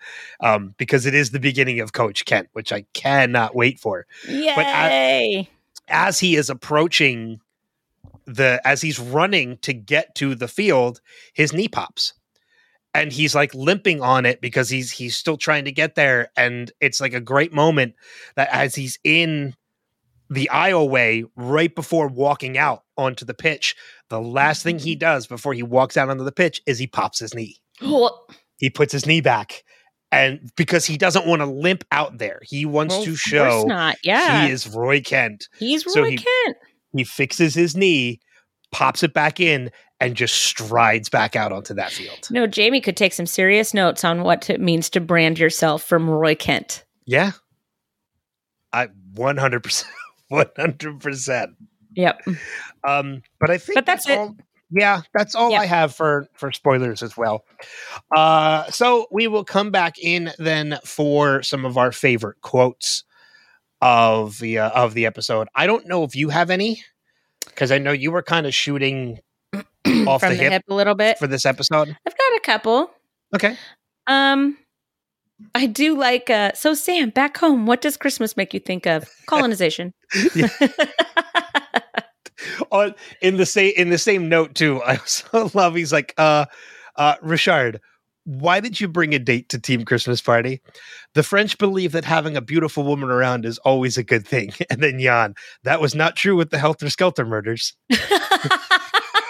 um, because it is the beginning of Coach Kent, which I cannot wait for Yay. as he is approaching the as he's running to get to the field his knee pops and he's like limping on it because he's he's still trying to get there and it's like a great moment that as he's in the aisleway right before walking out onto the pitch the last thing he mm-hmm. does before he walks out onto the pitch is he pops his knee he puts his knee back and because he doesn't want to limp out there he wants well, to show not. Yeah. he is roy kent He's Roy so he- Kent. he fixes his knee, pops it back in, and just strides back out onto that field. No, Jamie could take some serious notes on what it means to brand yourself from Roy Kent. Yeah. I 100%. 100%. Yep. Um, but I think But that's it. all, yeah, that's all. I have for for spoilers as well. Uh, so we will come back in then for some of our favorite quotes of the uh, of the episode. I don't know if you have any because I know you were kind of shooting off from the, the, hip, hip a little bit. for this episode. I've got a couple. Okay. Um, I do like. Uh, so Sam, back home, what does Christmas make you think of? Colonization. on in the same in the same note too. I also love he's like, uh uh Richard, why did you bring a date to Team Christmas Party? The French believe that having a beautiful woman around is always a good thing. And then Jan, that was not true with the Helter Skelter murders.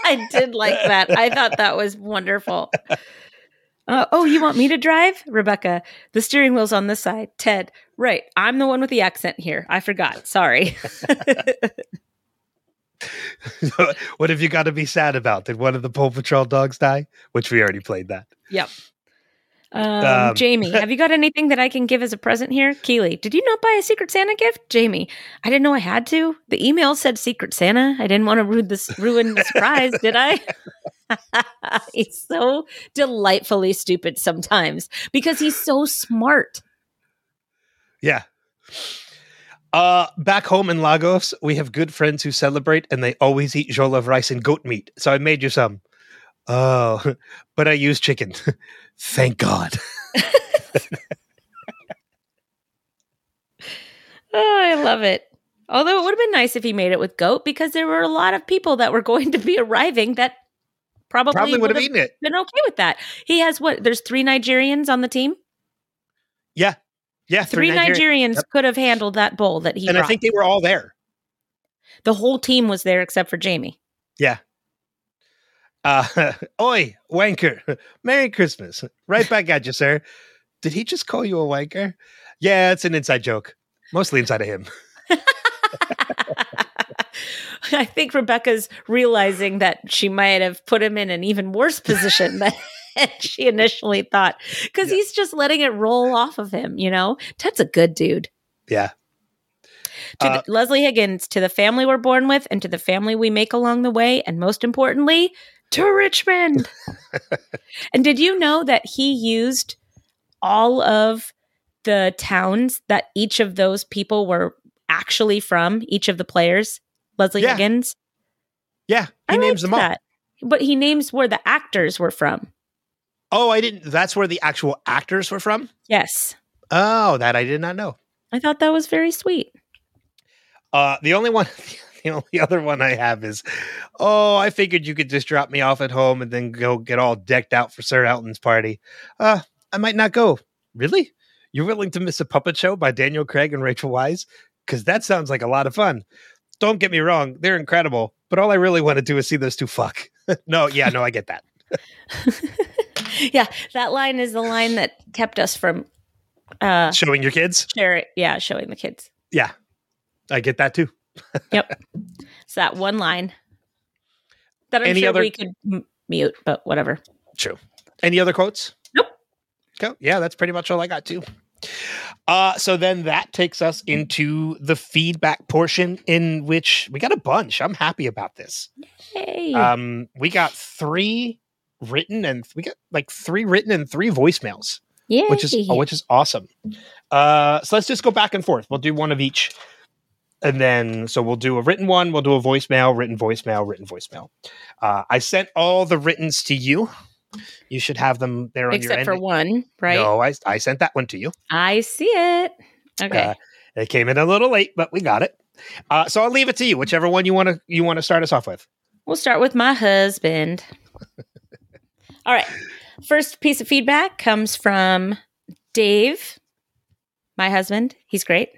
I did like that. I thought that was wonderful. Uh, oh, you want me to drive? Rebecca, the steering wheel's on this side. Ted, right. I'm the one with the accent here. I forgot. Sorry. what have you got to be sad about? Did one of the Paw Patrol dogs die? Which we already played that. yep. Um, Um, Jamie, have you got anything that I can give as a present here? Keeley, did you not buy a Secret Santa gift? Jamie, I didn't know I had to. The email said Secret Santa. I didn't want to ruin this ruin the surprise, did I? he's so delightfully stupid sometimes because he's so smart. Yeah. Uh, back home in Lagos, we have good friends who celebrate and they always eat jollof rice and goat meat. So I made you some. Oh, but I use chicken. Thank God. Oh, I love it. Although it would have been nice if he made it with goat because there were a lot of people that were going to be arriving that probably, Probably would have eaten it. been okay with that. He has what? There's three Nigerians on the team. Yeah. Yeah. Three, Nigerian- Nigerians Yep. could have handled that bowl that he And brought. I think they were all there. the whole team was there except for Jamie. Yeah. Uh, oi, wanker. Merry Christmas. Right back at you, sir. Did he just call you a wanker? Yeah, it's an inside joke. Mostly inside of him. I think Rebecca's realizing that she might have put him in an even worse position than she initially thought because Yeah. he's just letting it roll off of him. You know, Ted's a good dude. Yeah. To Uh, the, Leslie Higgins, to the family we're born with, and to the family we make along the way, and most importantly, to Richmond. and did you know that he used all of the towns that each of those people were actually from? Each of the players, Leslie Yeah. Higgins. Yeah. He I names them all. that. But he names where the actors were from. Oh, I didn't. That's where the actual actors were from? Yes. Oh, that I did not know. I thought that was very sweet. Uh, the only one, the only other one I have is, oh, I figured you could just drop me off at home and then go get all decked out for Sir Elton's party. Uh, I might not go. Really? You're willing to miss a puppet show by Daniel Craig and Rachel Weisz? Because that sounds like a lot of fun. Don't get me wrong, they're incredible, but all I really want to do is see those two fuck. no, yeah, no, I get that. yeah, that line is the line that kept us from uh Showing your kids? share it, yeah, showing the kids. Yeah. I get that too. Yep. it's that one line that I'm Any sure other- we could m- mute, but whatever. True. Any other quotes? Nope. Go. Yeah, that's pretty much all I got too. Uh, so then that takes us into the feedback portion, in which we got a bunch. I'm happy about this. Hey. Um, we got three written, and we got like three written and three voicemails, yeah. which is which is awesome. Uh, so let's just go back and forth. We'll do one of each, and then so we'll do a written one, we'll do a voicemail, written voicemail, written voicemail. Uh, I sent all the writtens to you. You should have them there on your except end. for one, right? No, I, I sent that one to you. I see it. Okay. Uh, it came in a little late, but we got it. Uh, so I'll leave it to you, whichever one you want to you want to start us off with. We'll start with my husband. All right. First piece of feedback comes from Dave, my husband. He's great.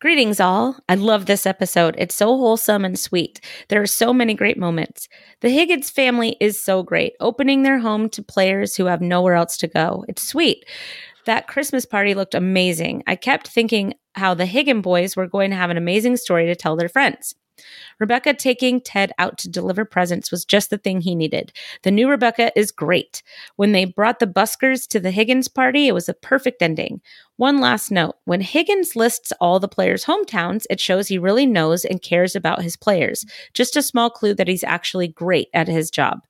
Greetings, all. I love this episode. It's so wholesome and sweet. There are so many great moments. The Higgins family is so great, opening their home to players who have nowhere else to go. It's sweet. That Christmas party looked amazing. I kept thinking how the Higgin boys were going to have an amazing story to tell their friends. Rebecca taking Ted out to deliver presents was just the thing he needed. The new Rebecca is great. When they brought the buskers to the Higgins party, it was a perfect ending. One last note when Higgins lists all the players' hometowns, it shows he really knows and cares about his players. Just a small clue that he's actually great at his job.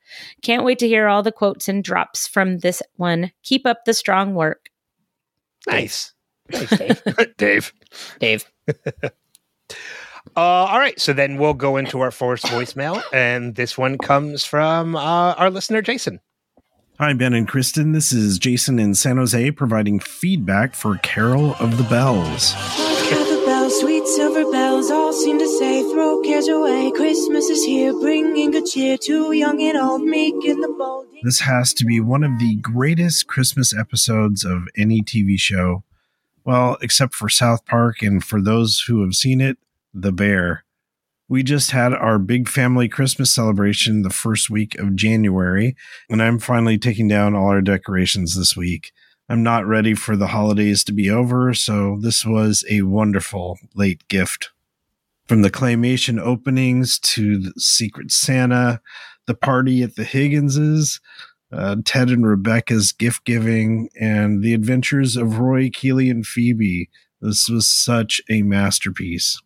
Can't wait to hear all the quotes and drops from this one. Keep up the strong work. Nice, Thanks, Dave. Dave. Dave. Uh, all right, so then we'll go into our first voicemail, and this one comes from uh, our listener Jason. Hi, Ben and Kristin. This is Jason in San Jose providing feedback for Carol of the Bells. Hark the bells, sweet silver bells, all seem to say, throw cares away. Christmas is here, bringing good cheer to young and old, meek and the bold. This has to be one of the greatest Christmas episodes of any TV show. Well, except for South Park, and for those who have seen it, The Bear. We just had our big family Christmas celebration the first week of January, and I'm finally taking down all our decorations this week. I'm not ready for the holidays to be over, so this was a wonderful late gift. From the claymation openings to the Secret Santa, the party at the Higginses, uh, Ted and Rebecca's gift giving, and the adventures of Roy, Keeley, and Phoebe. This was such a masterpiece.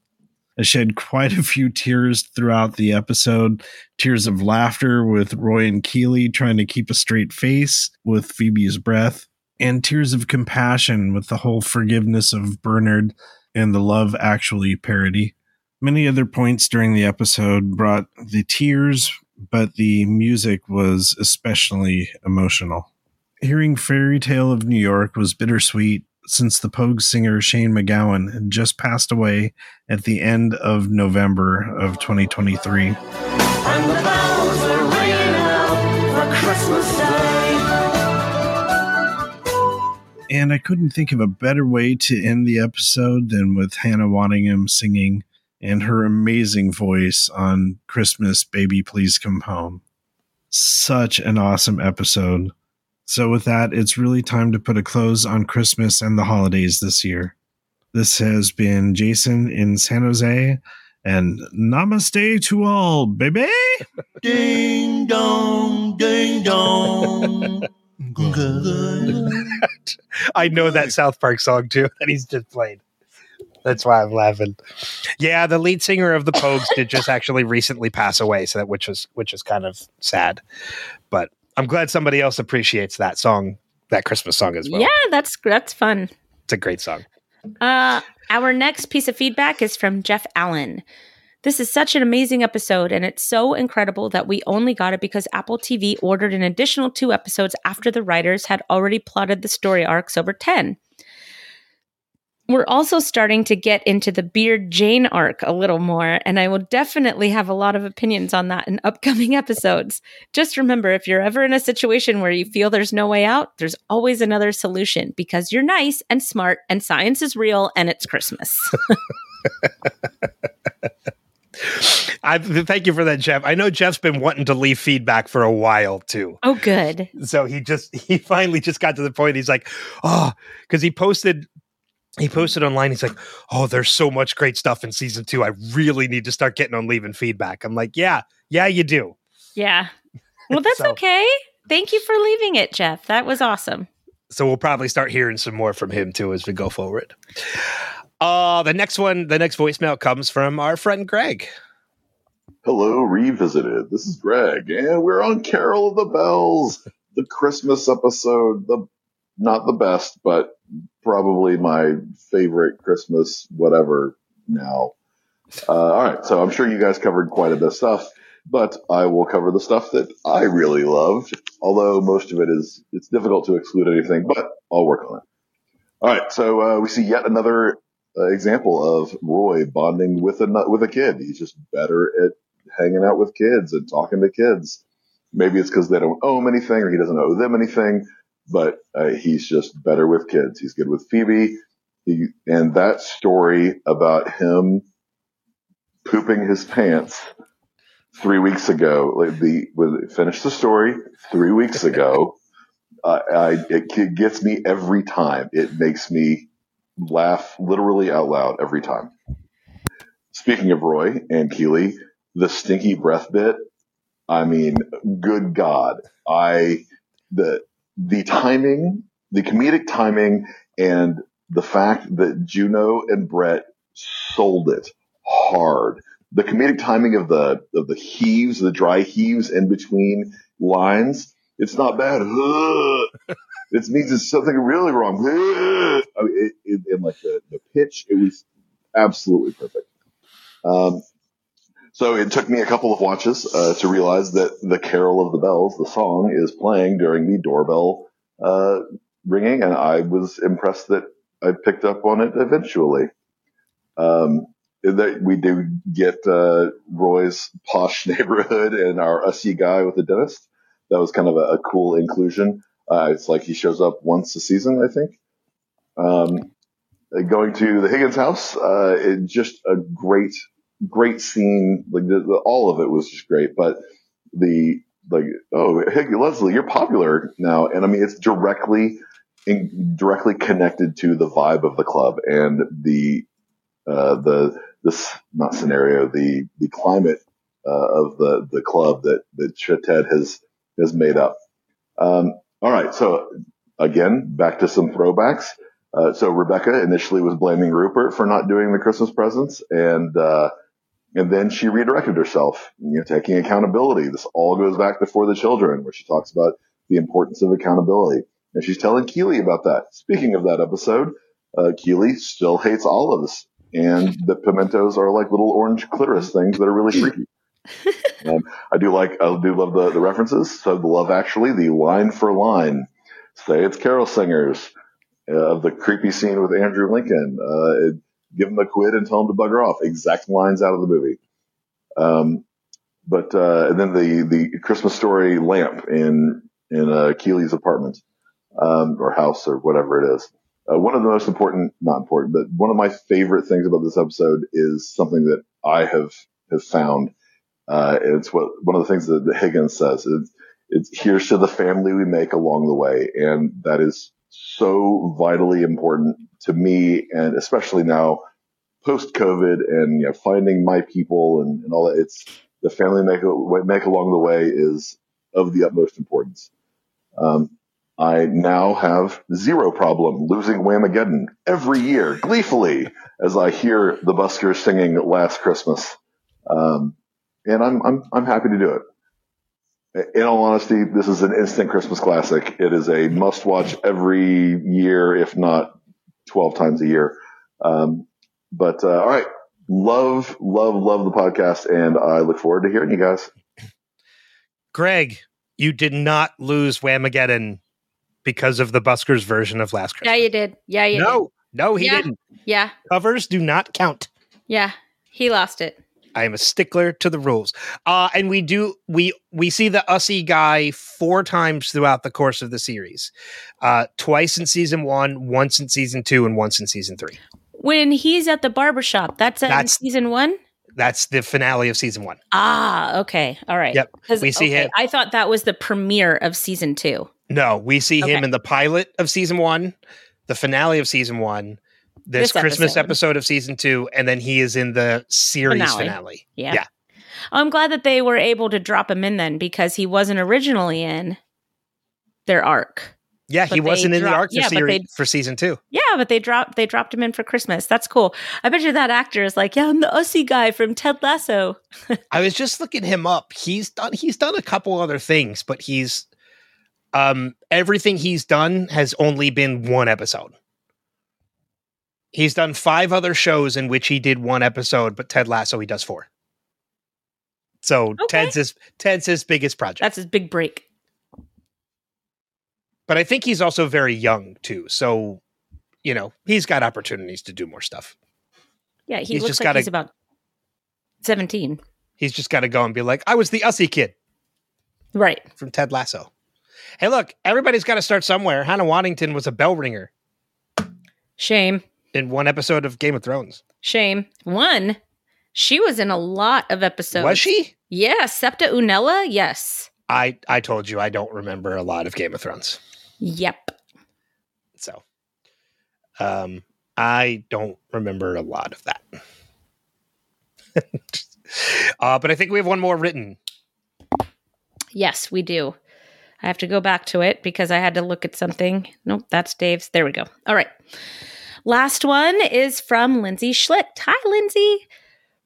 I shed quite a few tears throughout the episode. Tears of laughter with Roy and Keeley trying to keep a straight face with Phoebe's breath, and tears of compassion with the whole forgiveness of Bernard and the Love Actually parody. Many other points during the episode brought the tears, but the music was especially emotional. Hearing Fairy Tale of New York was bittersweet since the Pogue singer Shane MacGowan had just passed away at the end of November of 2023. And the bells are ringing out for Christmas Day. And I couldn't think of a better way to end the episode than with Hannah Waddingham singing and her amazing voice on Christmas Baby Please Come Home. Such an awesome episode. So, with that, it's really time to put a close on Christmas and the holidays this year. This has been Jason in San Jose, and namaste to all, baby! Ding dong, ding dong. I know that South Park song too that he's just played. That's why I'm laughing. Yeah, the lead singer of the Pogues did just actually recently pass away, so that which was which is kind of sad. But I'm glad somebody else appreciates that song, that Christmas song as well. Yeah, that's that's fun. It's a great song. Uh, our next piece of feedback is from Jeff Allen. This is such an amazing episode, and it's so incredible that we only got it because Apple TV ordered an additional two episodes after the writers had already plotted the story arcs over 10. We're also starting to get into the Beard Jane arc a little more, and I will definitely have a lot of opinions on that in upcoming episodes. Just remember if you're ever in a situation where you feel there's no way out, there's always another solution because you're nice and smart, and science is real, and it's Christmas. I thank you for that, Jeff. I know Jeff's been wanting to leave feedback for a while too. Oh, good. So he just he finally just got to the point. He's like, oh, because he posted he posted online. He's like, oh, there's so much great stuff in season two. I really need to start getting on leaving feedback. I'm like, yeah, yeah, you do. Yeah. Well, that's So- okay. Thank you for leaving it, Jeff. That was awesome. So we'll probably start hearing some more from him too as we go forward. Uh the next one, the next voicemail comes from our friend Greg. Hello, Revisited. This is Greg, and we're on Carol of the Bells, the Christmas episode. The not the best, but probably my favorite Christmas whatever now. Uh, all right, so I'm sure you guys covered quite a bit of stuff, but I will cover the stuff that I really loved. Although most of it is it's difficult to exclude anything, but I'll work on it. All right, so uh, we see yet another uh, example of Roy bonding with a with a kid. He's just better at hanging out with kids and talking to kids. Maybe it's because they don't owe him anything or he doesn't owe them anything, but uh, he's just better with kids. He's good with Phoebe. He, and that story about him pooping his pants three weeks ago, like the when finished the story three weeks ago. Uh, I, it g- gets me every time. It makes me laugh literally out loud every time. Speaking of Roy and Keeley, the stinky breath bit. I mean, good God, I the the timing, the comedic timing, and the fact that Juno and Brett sold it hard. The comedic timing of the of the heaves, the dry heaves in between lines. It's not bad. it means it's something really wrong. I mean, it, it, like the, the pitch, it was absolutely perfect. Um, so it took me a couple of watches uh, to realize that the Carol of the Bells, the song, is playing during the doorbell uh, ringing, and I was impressed that I picked up on it eventually. Um, that we do get uh, Roy's posh neighborhood and our Ussie guy with the dentist. That was kind of a, a cool inclusion. Uh, it's like he shows up once a season, I think. Um, going to the Higgins house, uh, it just a great, great scene. Like the, the, all of it was just great, but the like, oh, hey, Leslie, you're popular now, and I mean, it's directly, in, directly connected to the vibe of the club and the, uh, the this not scenario, the the climate uh, of the the club that that Ted has has made up. Um, all right, so again, back to some throwbacks. Uh, so Rebecca initially was blaming Rupert for not doing the Christmas presents, and uh, and then she redirected herself, you know, taking accountability. This all goes back before the children, where she talks about the importance of accountability, and she's telling Keeley about that. Speaking of that episode, uh, Keeley still hates olives, and the pimentos are like little orange clitoris things that are really freaky. um, I do like, I do love the, the references. So the love actually, the line for line, say it's Carol Singers uh, of the creepy scene with Andrew Lincoln. Uh, give him a quid and tell him to bugger off. Exact lines out of the movie. Um, but uh, and then the the Christmas story lamp in in uh, Keeley's apartment um, or house or whatever it is. Uh, one of the most important, not important, but one of my favorite things about this episode is something that I have have found. Uh, it's what one of the things that, that Higgins says. It's, it's here's to the family we make along the way, and that is so vitally important to me, and especially now post COVID, and you know finding my people and, and all that. It's the family make make along the way is of the utmost importance. Um, I now have zero problem losing Whamageddon every year gleefully as I hear the buskers singing Last Christmas. Um, and I'm, I'm, I'm happy to do it. In all honesty, this is an instant Christmas classic. It is a must watch every year, if not 12 times a year. Um, but, uh, all right. Love, love, love the podcast. And I look forward to hearing you guys. Greg, you did not lose Whamageddon because of the Buskers version of Last Christmas. Yeah, you did. Yeah, you no, no, he Yeah. didn't. Yeah, Covers do not count. yeah. He lost it. I am a stickler to the rules. Uh, and we do we we see the Ussy guy four times throughout the course of the series. Uh, twice in season one, once in season two, and once in season three. When he's at the barbershop, that's, in That's- season one. That's the finale of season one. Ah, okay. All right. Yep. We see okay, him- I thought that was the premiere of season two. No, we see him in the pilot of season one, the finale of season one, this, This Christmas episode. episode. of season two, and then he is in the series Finale. finale. Yeah. Yeah. I'm glad that they were able to drop him in then because he wasn't originally in their arc. Yeah, he But they wasn't in the arc for, yeah, series, for season two. Yeah, but they dropped they dropped him in for Christmas. That's cool. I bet you that actor is like, yeah, I'm the Ussy guy from Ted Lasso. I was just looking him up. He's done he's done a couple other things, but he's um everything he's done has only been one episode. He's done five other shows in which he did one episode, but Ted Lasso he does four. So Okay. Ted's his Ted's his biggest project. That's his big break. but I think he's also very young too. So, you know, he's got opportunities to do more stuff. Yeah, he He's looks just like gotta- he's about 17. He's just got to go and be like, I was the Ussy kid Right. from Ted Lasso. Hey, look, everybody's got to start somewhere. Hannah Waddingham was a bell ringer Shame. In one episode of Game of Thrones. Shame. One, she was in a lot of episodes. was she? Yeah, Septa Unella. Yes. I I told you I don't remember a lot of Game of Thrones. Yep. So, um, I don't remember a lot of that. uh, but I think we have one more written. Yes, we do. I have to go back to it because I had to look at something. Nope, that's Dave's. There we go. All right. Last one is from Lindsay Schlicht. Hi, Lindsay.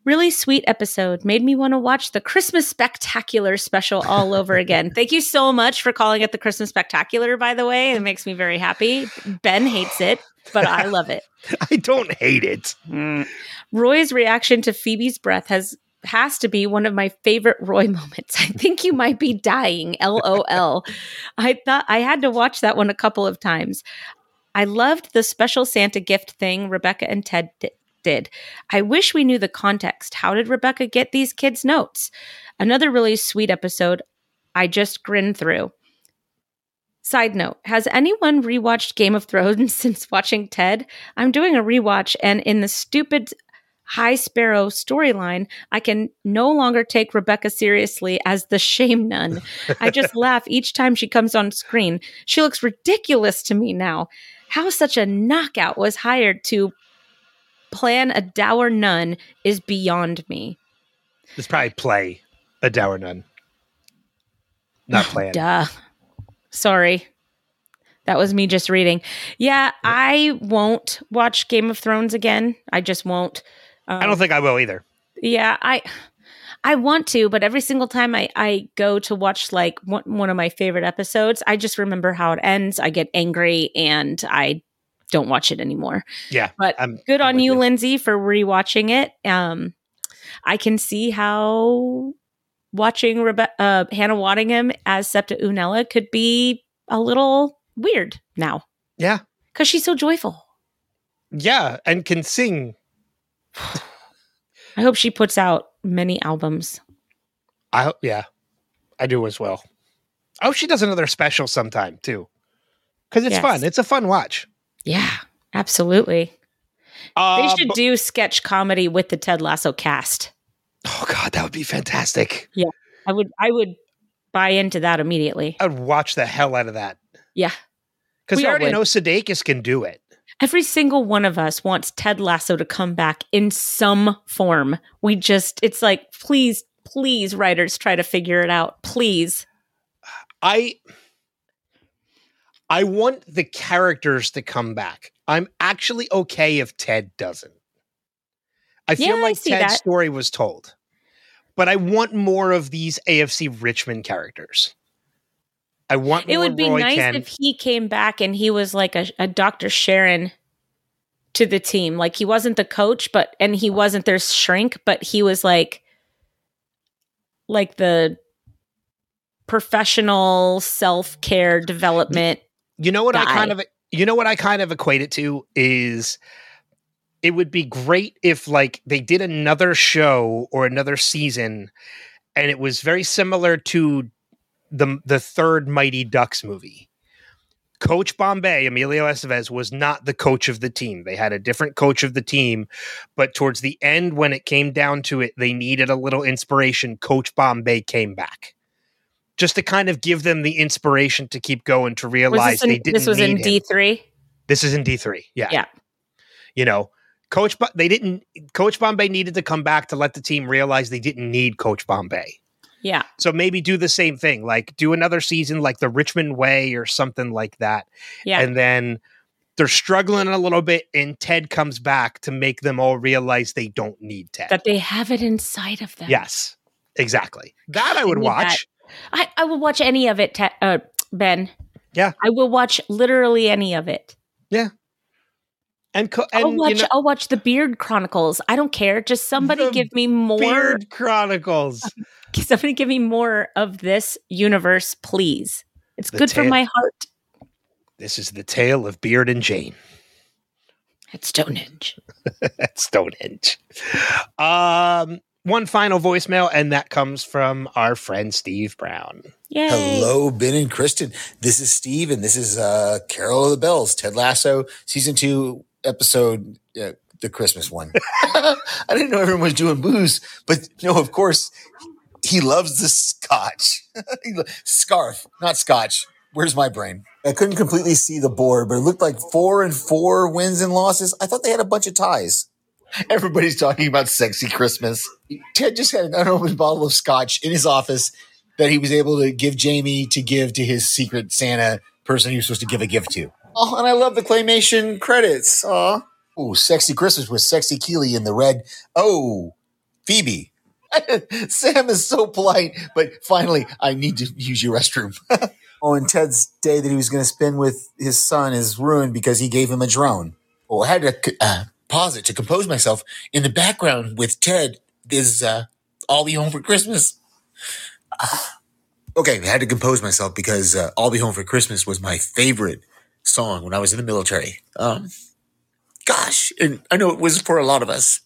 Really sweet episode. Made me want to watch the Christmas Spectacular special all over again. Thank you so much for calling it the Christmas Spectacular, by the way. It makes me very happy. Ben hates it, but I love it. I don't hate it. Mm. Roy's reaction to Phoebe's breath has has to be one of my favorite Roy moments. I think you might be dying. LOL. I thought I had to watch that one a couple of times. I loved the special Santa gift thing Rebecca and Ted di- did. I wish we knew the context. How did Rebecca get these kids' notes? Another really sweet episode. I just grinned through. Side note, has anyone rewatched Game of Thrones since watching Ted? I'm doing a rewatch, and in the stupid High Sparrow storyline, I can no longer take Rebecca seriously as the shame nun. I just laugh each time she comes on screen. She looks ridiculous to me now. How such a knockout was hired to plan a dour nun is beyond me. It's probably play a dour nun. Not plan. Duh. Sorry. That was me just reading. Yeah, I won't watch Game of Thrones again. I just won't. Um, I don't think I will either. Yeah, I I want to, but every single time I I go to watch like one, one of my favorite episodes, I just remember how it ends. I get angry and I don't watch it anymore. Yeah. But I'm good I'm on with you, Lindsay, for rewatching it. Um, I can see how watching Rebe- uh, Hannah Waddingham as Septa Unella could be a little weird now Yeah. because she's so joyful. Yeah. And can sing. I hope she puts out many albums. I hope, yeah. I do as well. I hope she does another special sometime too. Because it's Yes. fun. It's a fun watch. Yeah, absolutely. Uh, they should but- do sketch comedy with the Ted Lasso cast. oh God, that would be fantastic. Yeah, I would I would buy into that immediately. I would watch the hell out of that. Yeah. Because We we already would. know Sudeikis can do it. Every single one of us wants Ted Lasso to come back in some form. We just it's like please please writers try to figure it out. Please. I I want the characters to come back. I'm actually okay if Ted doesn't. I feel Yeah, like see Ted's that. story was told. But I want more of these AFC Richmond characters. I want It would be Roy nice Kent. if he came back and he was like a, a Dr. Sharon to the team. Like he wasn't the coach, but and he wasn't their shrink, but he was like like the professional self-care development. You know what I kind of you know what I kind of equate it to is it would be great if like they did another show or another season and it was very similar to the the third Mighty Ducks movie Coach Bombay, Emilio Estevez, was not the coach of the team. They had a different coach of the team, but towards the end, when it came down to it, they needed a little inspiration. Coach Bombay came back. Just to kind of give them the inspiration to keep going, to realize in, they didn't. this was in. D three. This is in D three. Yeah. Yeah. You know, Coach, Bo- they didn't. Coach Bombay needed to come back to let the team realize they didn't need Coach Bombay. Yeah. So maybe do the same thing, like do another season like the Richmond Way or something like that. Yeah. And then they're struggling a little bit, and Ted comes back to make them all realize they don't need Ted. that they have it inside of them. yes, exactly. That I would I need that. watch. I, I will watch any of it, Te- uh, Ben. Yeah. I will watch literally any of it. Yeah. And, co- I'll watch. you know, I'll watch the Beard Chronicles. I don't care. Just somebody give me more. Beard Chronicles. Somebody give me more of this universe, please. It's The good for my heart. This is the tale of Beard and Jane At Stonehenge. at Stonehenge. Um, one final voicemail, and that comes from our friend Steve Brown. Yay! Hello, Ben and Kristin. This is Steve, and this is uh, Carol of the Bells, Ted Lasso, season two, episode, uh, the Christmas one. I didn't know everyone was doing booze, but no, of course, he loves the scotch. Scarf, not scotch. Where's my brain? I couldn't completely see the board, but it looked like four and four wins and losses. I thought they had a bunch of ties. Everybody's talking about sexy Christmas. Ted just had an unopened bottle of scotch in his office that he was able to give Jamie to give to his secret Santa person he was supposed to give a gift to. Oh, and I love the claymation credits. Aw. Ooh, Sexy Christmas with Sexy Keeley in the red. Oh, Phoebe. Sam is so polite, but finally, I need to use your restroom. oh, and Ted's day that he was going to spend with his son is ruined because he gave him a drone. Oh, I had to uh, pause it to compose myself. In the background with Ted is uh, I'll Be Home for Christmas. Okay, I had to compose myself because uh, "I'll Be Home for Christmas" was my favorite song when I was in the military. Um, gosh, and I know it was for a lot of us.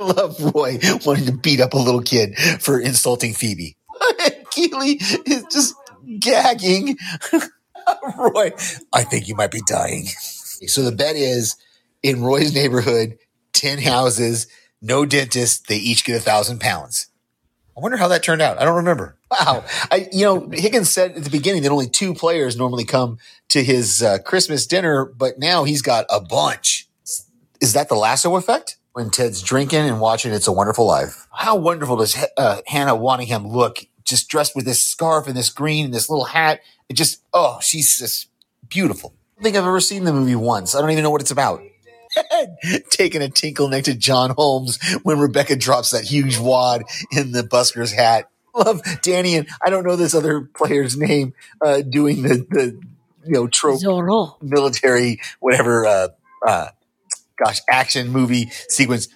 Love Roy wanting to beat up a little kid for insulting Phoebe. Keeley is just gagging. Roy, I think you might be dying. So the bet is in Roy's neighborhood, 10 houses, no dentist, they each get a thousand pounds. I wonder how that turned out. I don't remember. Wow. I, you know, Higgins said at the beginning that only two players normally come to his uh, Christmas dinner, but now he's got a bunch. Is that the lasso effect? When Ted's drinking and watching It's a Wonderful Life. How wonderful does uh, Hannah Waddingham look just dressed with this scarf and this green and this little hat? It just, oh, she's just beautiful. I don't think I've ever seen the movie once. I don't even know what it's about. Taking a tinkle next to John Holmes when Rebecca drops that huge wad in the busker's hat. Love Dani and I don't know this other player's name uh, doing the the you know trope Zoreaux. military whatever uh, uh, gosh action movie sequence.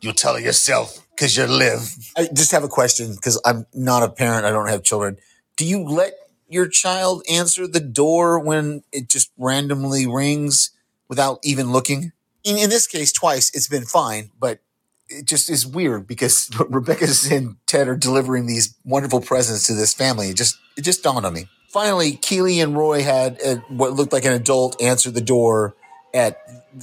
You'll tell it yourself because you live. I just have a question because I'm not a parent. I don't have children. Do you let your child answer the door when it just randomly rings without even looking? In, in this case, twice it's been fine, but it just is weird because Rebecca and Ted are delivering these wonderful presents to this family. It just it just dawned on me. Finally, Keeley and Roy had uh what looked like an adult answer the door at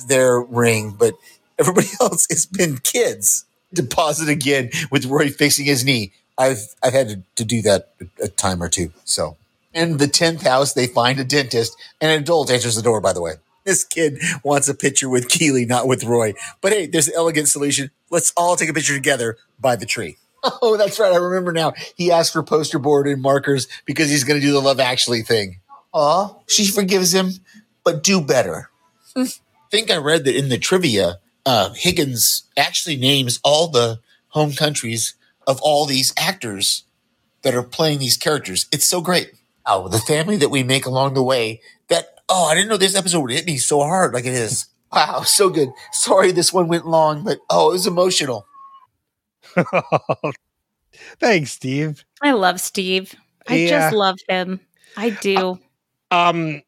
their ring, but everybody else has been kids. Deposit again with Roy fixing his knee. I've I've had to, to do that a, time or two. So, in the tenth house, they find a dentist. and An adult answers the door. By the way, this kid wants a picture with Keeley, not with Roy. But hey, there's an elegant solution. Let's all take a picture together by the tree. Oh, that's right. I remember now. He asked for poster board and markers because he's going to do the Love Actually thing. Aw, she forgives him, but do better. think I read that in the trivia, uh, Higgins actually names all the home countries of all these actors that are playing these characters. It's so great. Oh, the family that we make along the way. That oh, I didn't know this episode would hit me so hard like it is. Wow, so good. Sorry this one went long, but oh, it was emotional. Thanks, Steve. I love Steve. I Yeah. just love him. I do. Um,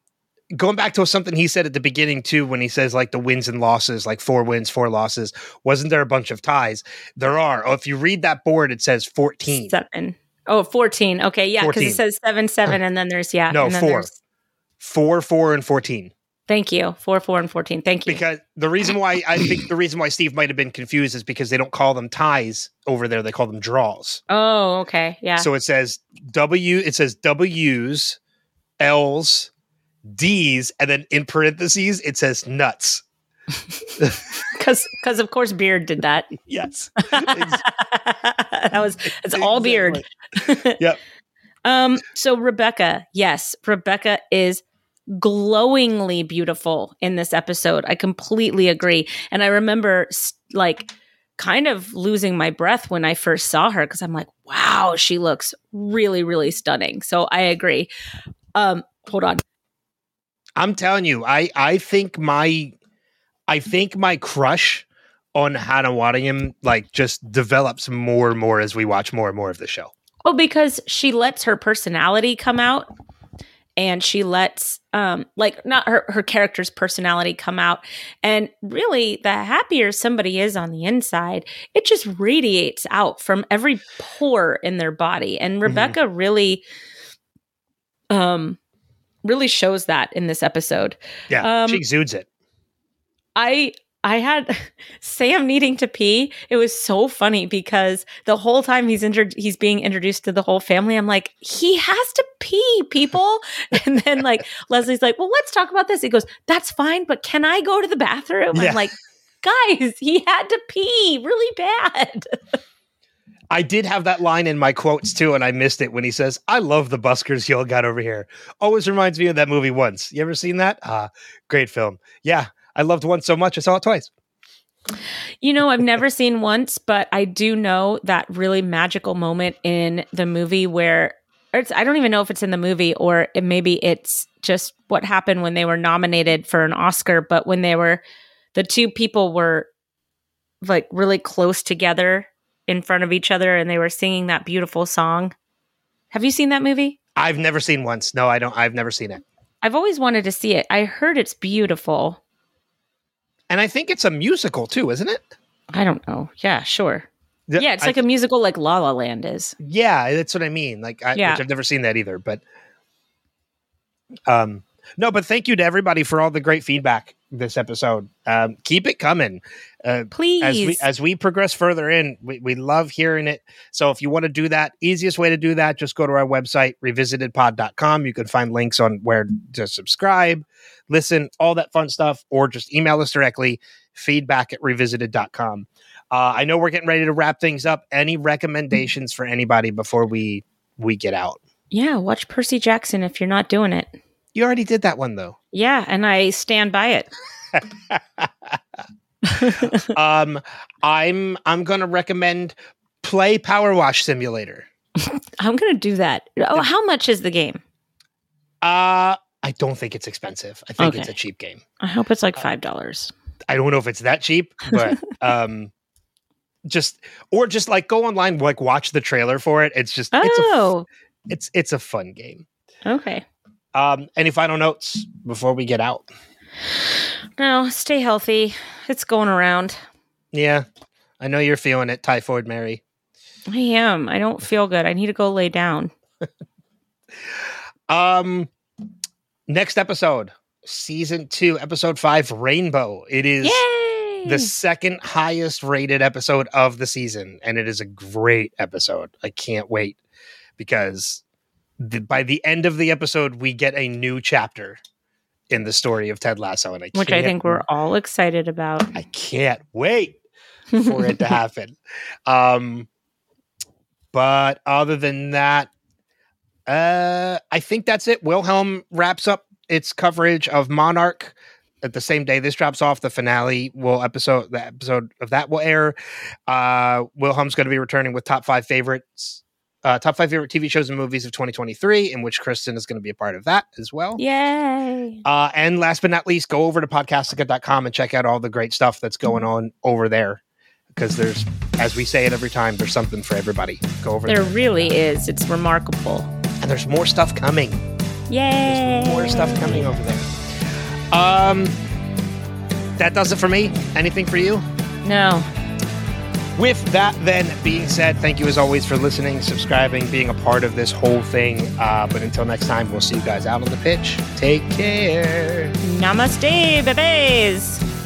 going back to something he said at the beginning too, when he says like the wins and losses, like four wins, four losses. Wasn't there a bunch of ties? There are. Oh, if you read that board, it says fourteen. Seven. Oh, 14. Okay. Yeah. Because 14. it says seven, seven. And then there's, yeah. No, and then four. four, four, and fourteen. Thank you. Four, four, and fourteen. Thank you. Because the reason why I think the reason why Steve might have been confused is because they don't call them ties over there; they call them draws. oh, okay. Yeah. So it says W. It says W's, L's, D's, and then in parentheses it says nuts. Because, because of course, Beard did that. Yes. that was it's all Beard. Yep. Um. So Rebecca, yes, Rebecca is glowingly beautiful in this episode. I completely agree, and I remember like kind of losing my breath when I first saw her because I'm like, wow, she looks really, really stunning. So I agree. Um. Hold on. I'm telling you, I I think my I think my crush on Hannah Waddingham like just develops more and more as we watch more and more of the show. Oh, because she lets her personality come out and she lets um like not her her character's personality come out. And really the happier somebody is on the inside it just radiates out from every pore in their body. And rebecca really um really shows that in this episode Yeah, Um, she exudes it. I I had Sam needing to pee. It was so funny because the whole time he's intro- he's being introduced to the whole family, I'm like, he has to pee, people. and then like Leslie's like, well, let's talk about this. He goes, that's fine, but can I go to the bathroom? Yeah. I'm like, guys, he had to pee really bad. I did have that line in my quotes too, and I missed it when he says, "I love the buskers y'all got over here." Always reminds me of that movie. Once, you ever seen that? Ah, great film. Yeah, I loved one so much I saw it twice. You know, I've never seen once, but I do know that really magical moment in the movie where I don't even know if it's in the movie or it, maybe it's just what happened when they were nominated for an Oscar, but when they were the two people were like really close together in front of each other and they were singing that beautiful song. Have you seen that movie? I've never seen once. No, I don't. I've never seen it, I've always wanted to see it. I heard it's beautiful. and I think it's a musical too, isn't it? I don't know. Yeah, sure. Yeah, it's I- like a musical like La La Land is. Yeah, that's what I mean. Like, I, Yeah. which I've never seen that either. But, um, no, but thank you to everybody for all the great feedback this episode. Um, keep it coming. Uh, Please. as we as we progress further in, we, we love hearing it. So if you want to do that, easiest way to do that, just go to our website, revisitedpod.com. You can find links on where to subscribe, listen, all that fun stuff, or just email us directly, feedback at revisited.com. Uh, I know we're getting ready to wrap things up. Any recommendations for anybody before we we get out? Yeah, watch Percy Jackson if you're not doing it. You already did that one though. Yeah, and I stand by it. um, I'm I'm gonna recommend play Power Wash Simulator. I'm going to do that. Oh, how much is the game? Uh, I don't think it's expensive. I think it's a cheap game. I hope it's like $5. I don't know if it's that cheap, but um, just or just like go online, like watch the trailer for it. It's just it's a, Oh, it's it's a fun game. okay. Um, any final notes before we get out? No, stay healthy. It's going around. Yeah, I know you're feeling it, Typhoid Mary. I am. I don't feel good. I need to go lay down. Um, next episode, season two, episode five, Rainbow. It is Yay! the second highest rated episode of the season, and it is a great episode. I can't wait because the, by the end of the episode, we get a new chapter in the story of Ted Lasso, and I Which I think we're all excited about. I can't wait for it to happen. Um, but other than that, uh, I think that's it. Wilhelm wraps up its coverage of Monarch at the same day this drops off. The finale will episode the episode of that will air. Uh, Wilhelm's going to be returning with top five favorites. Uh, top five favorite TV shows and movies of 2023, in which Kristin is going to be a part of that as well. Yay. Uh, and last but not least, go over to podcastica.com and check out all the great stuff that's going on over there. Because there's, as we say it every time, there's something for everybody. Go over There there. really is. It's remarkable. And there's more stuff coming. Yay. More stuff coming over there. Um, that does it for me. Anything for you? No. With that then being said, thank you as always for listening, subscribing, being a part of this whole thing. Uh, but until next time, we'll see you guys out on the pitch. Take care. Namaste, babies.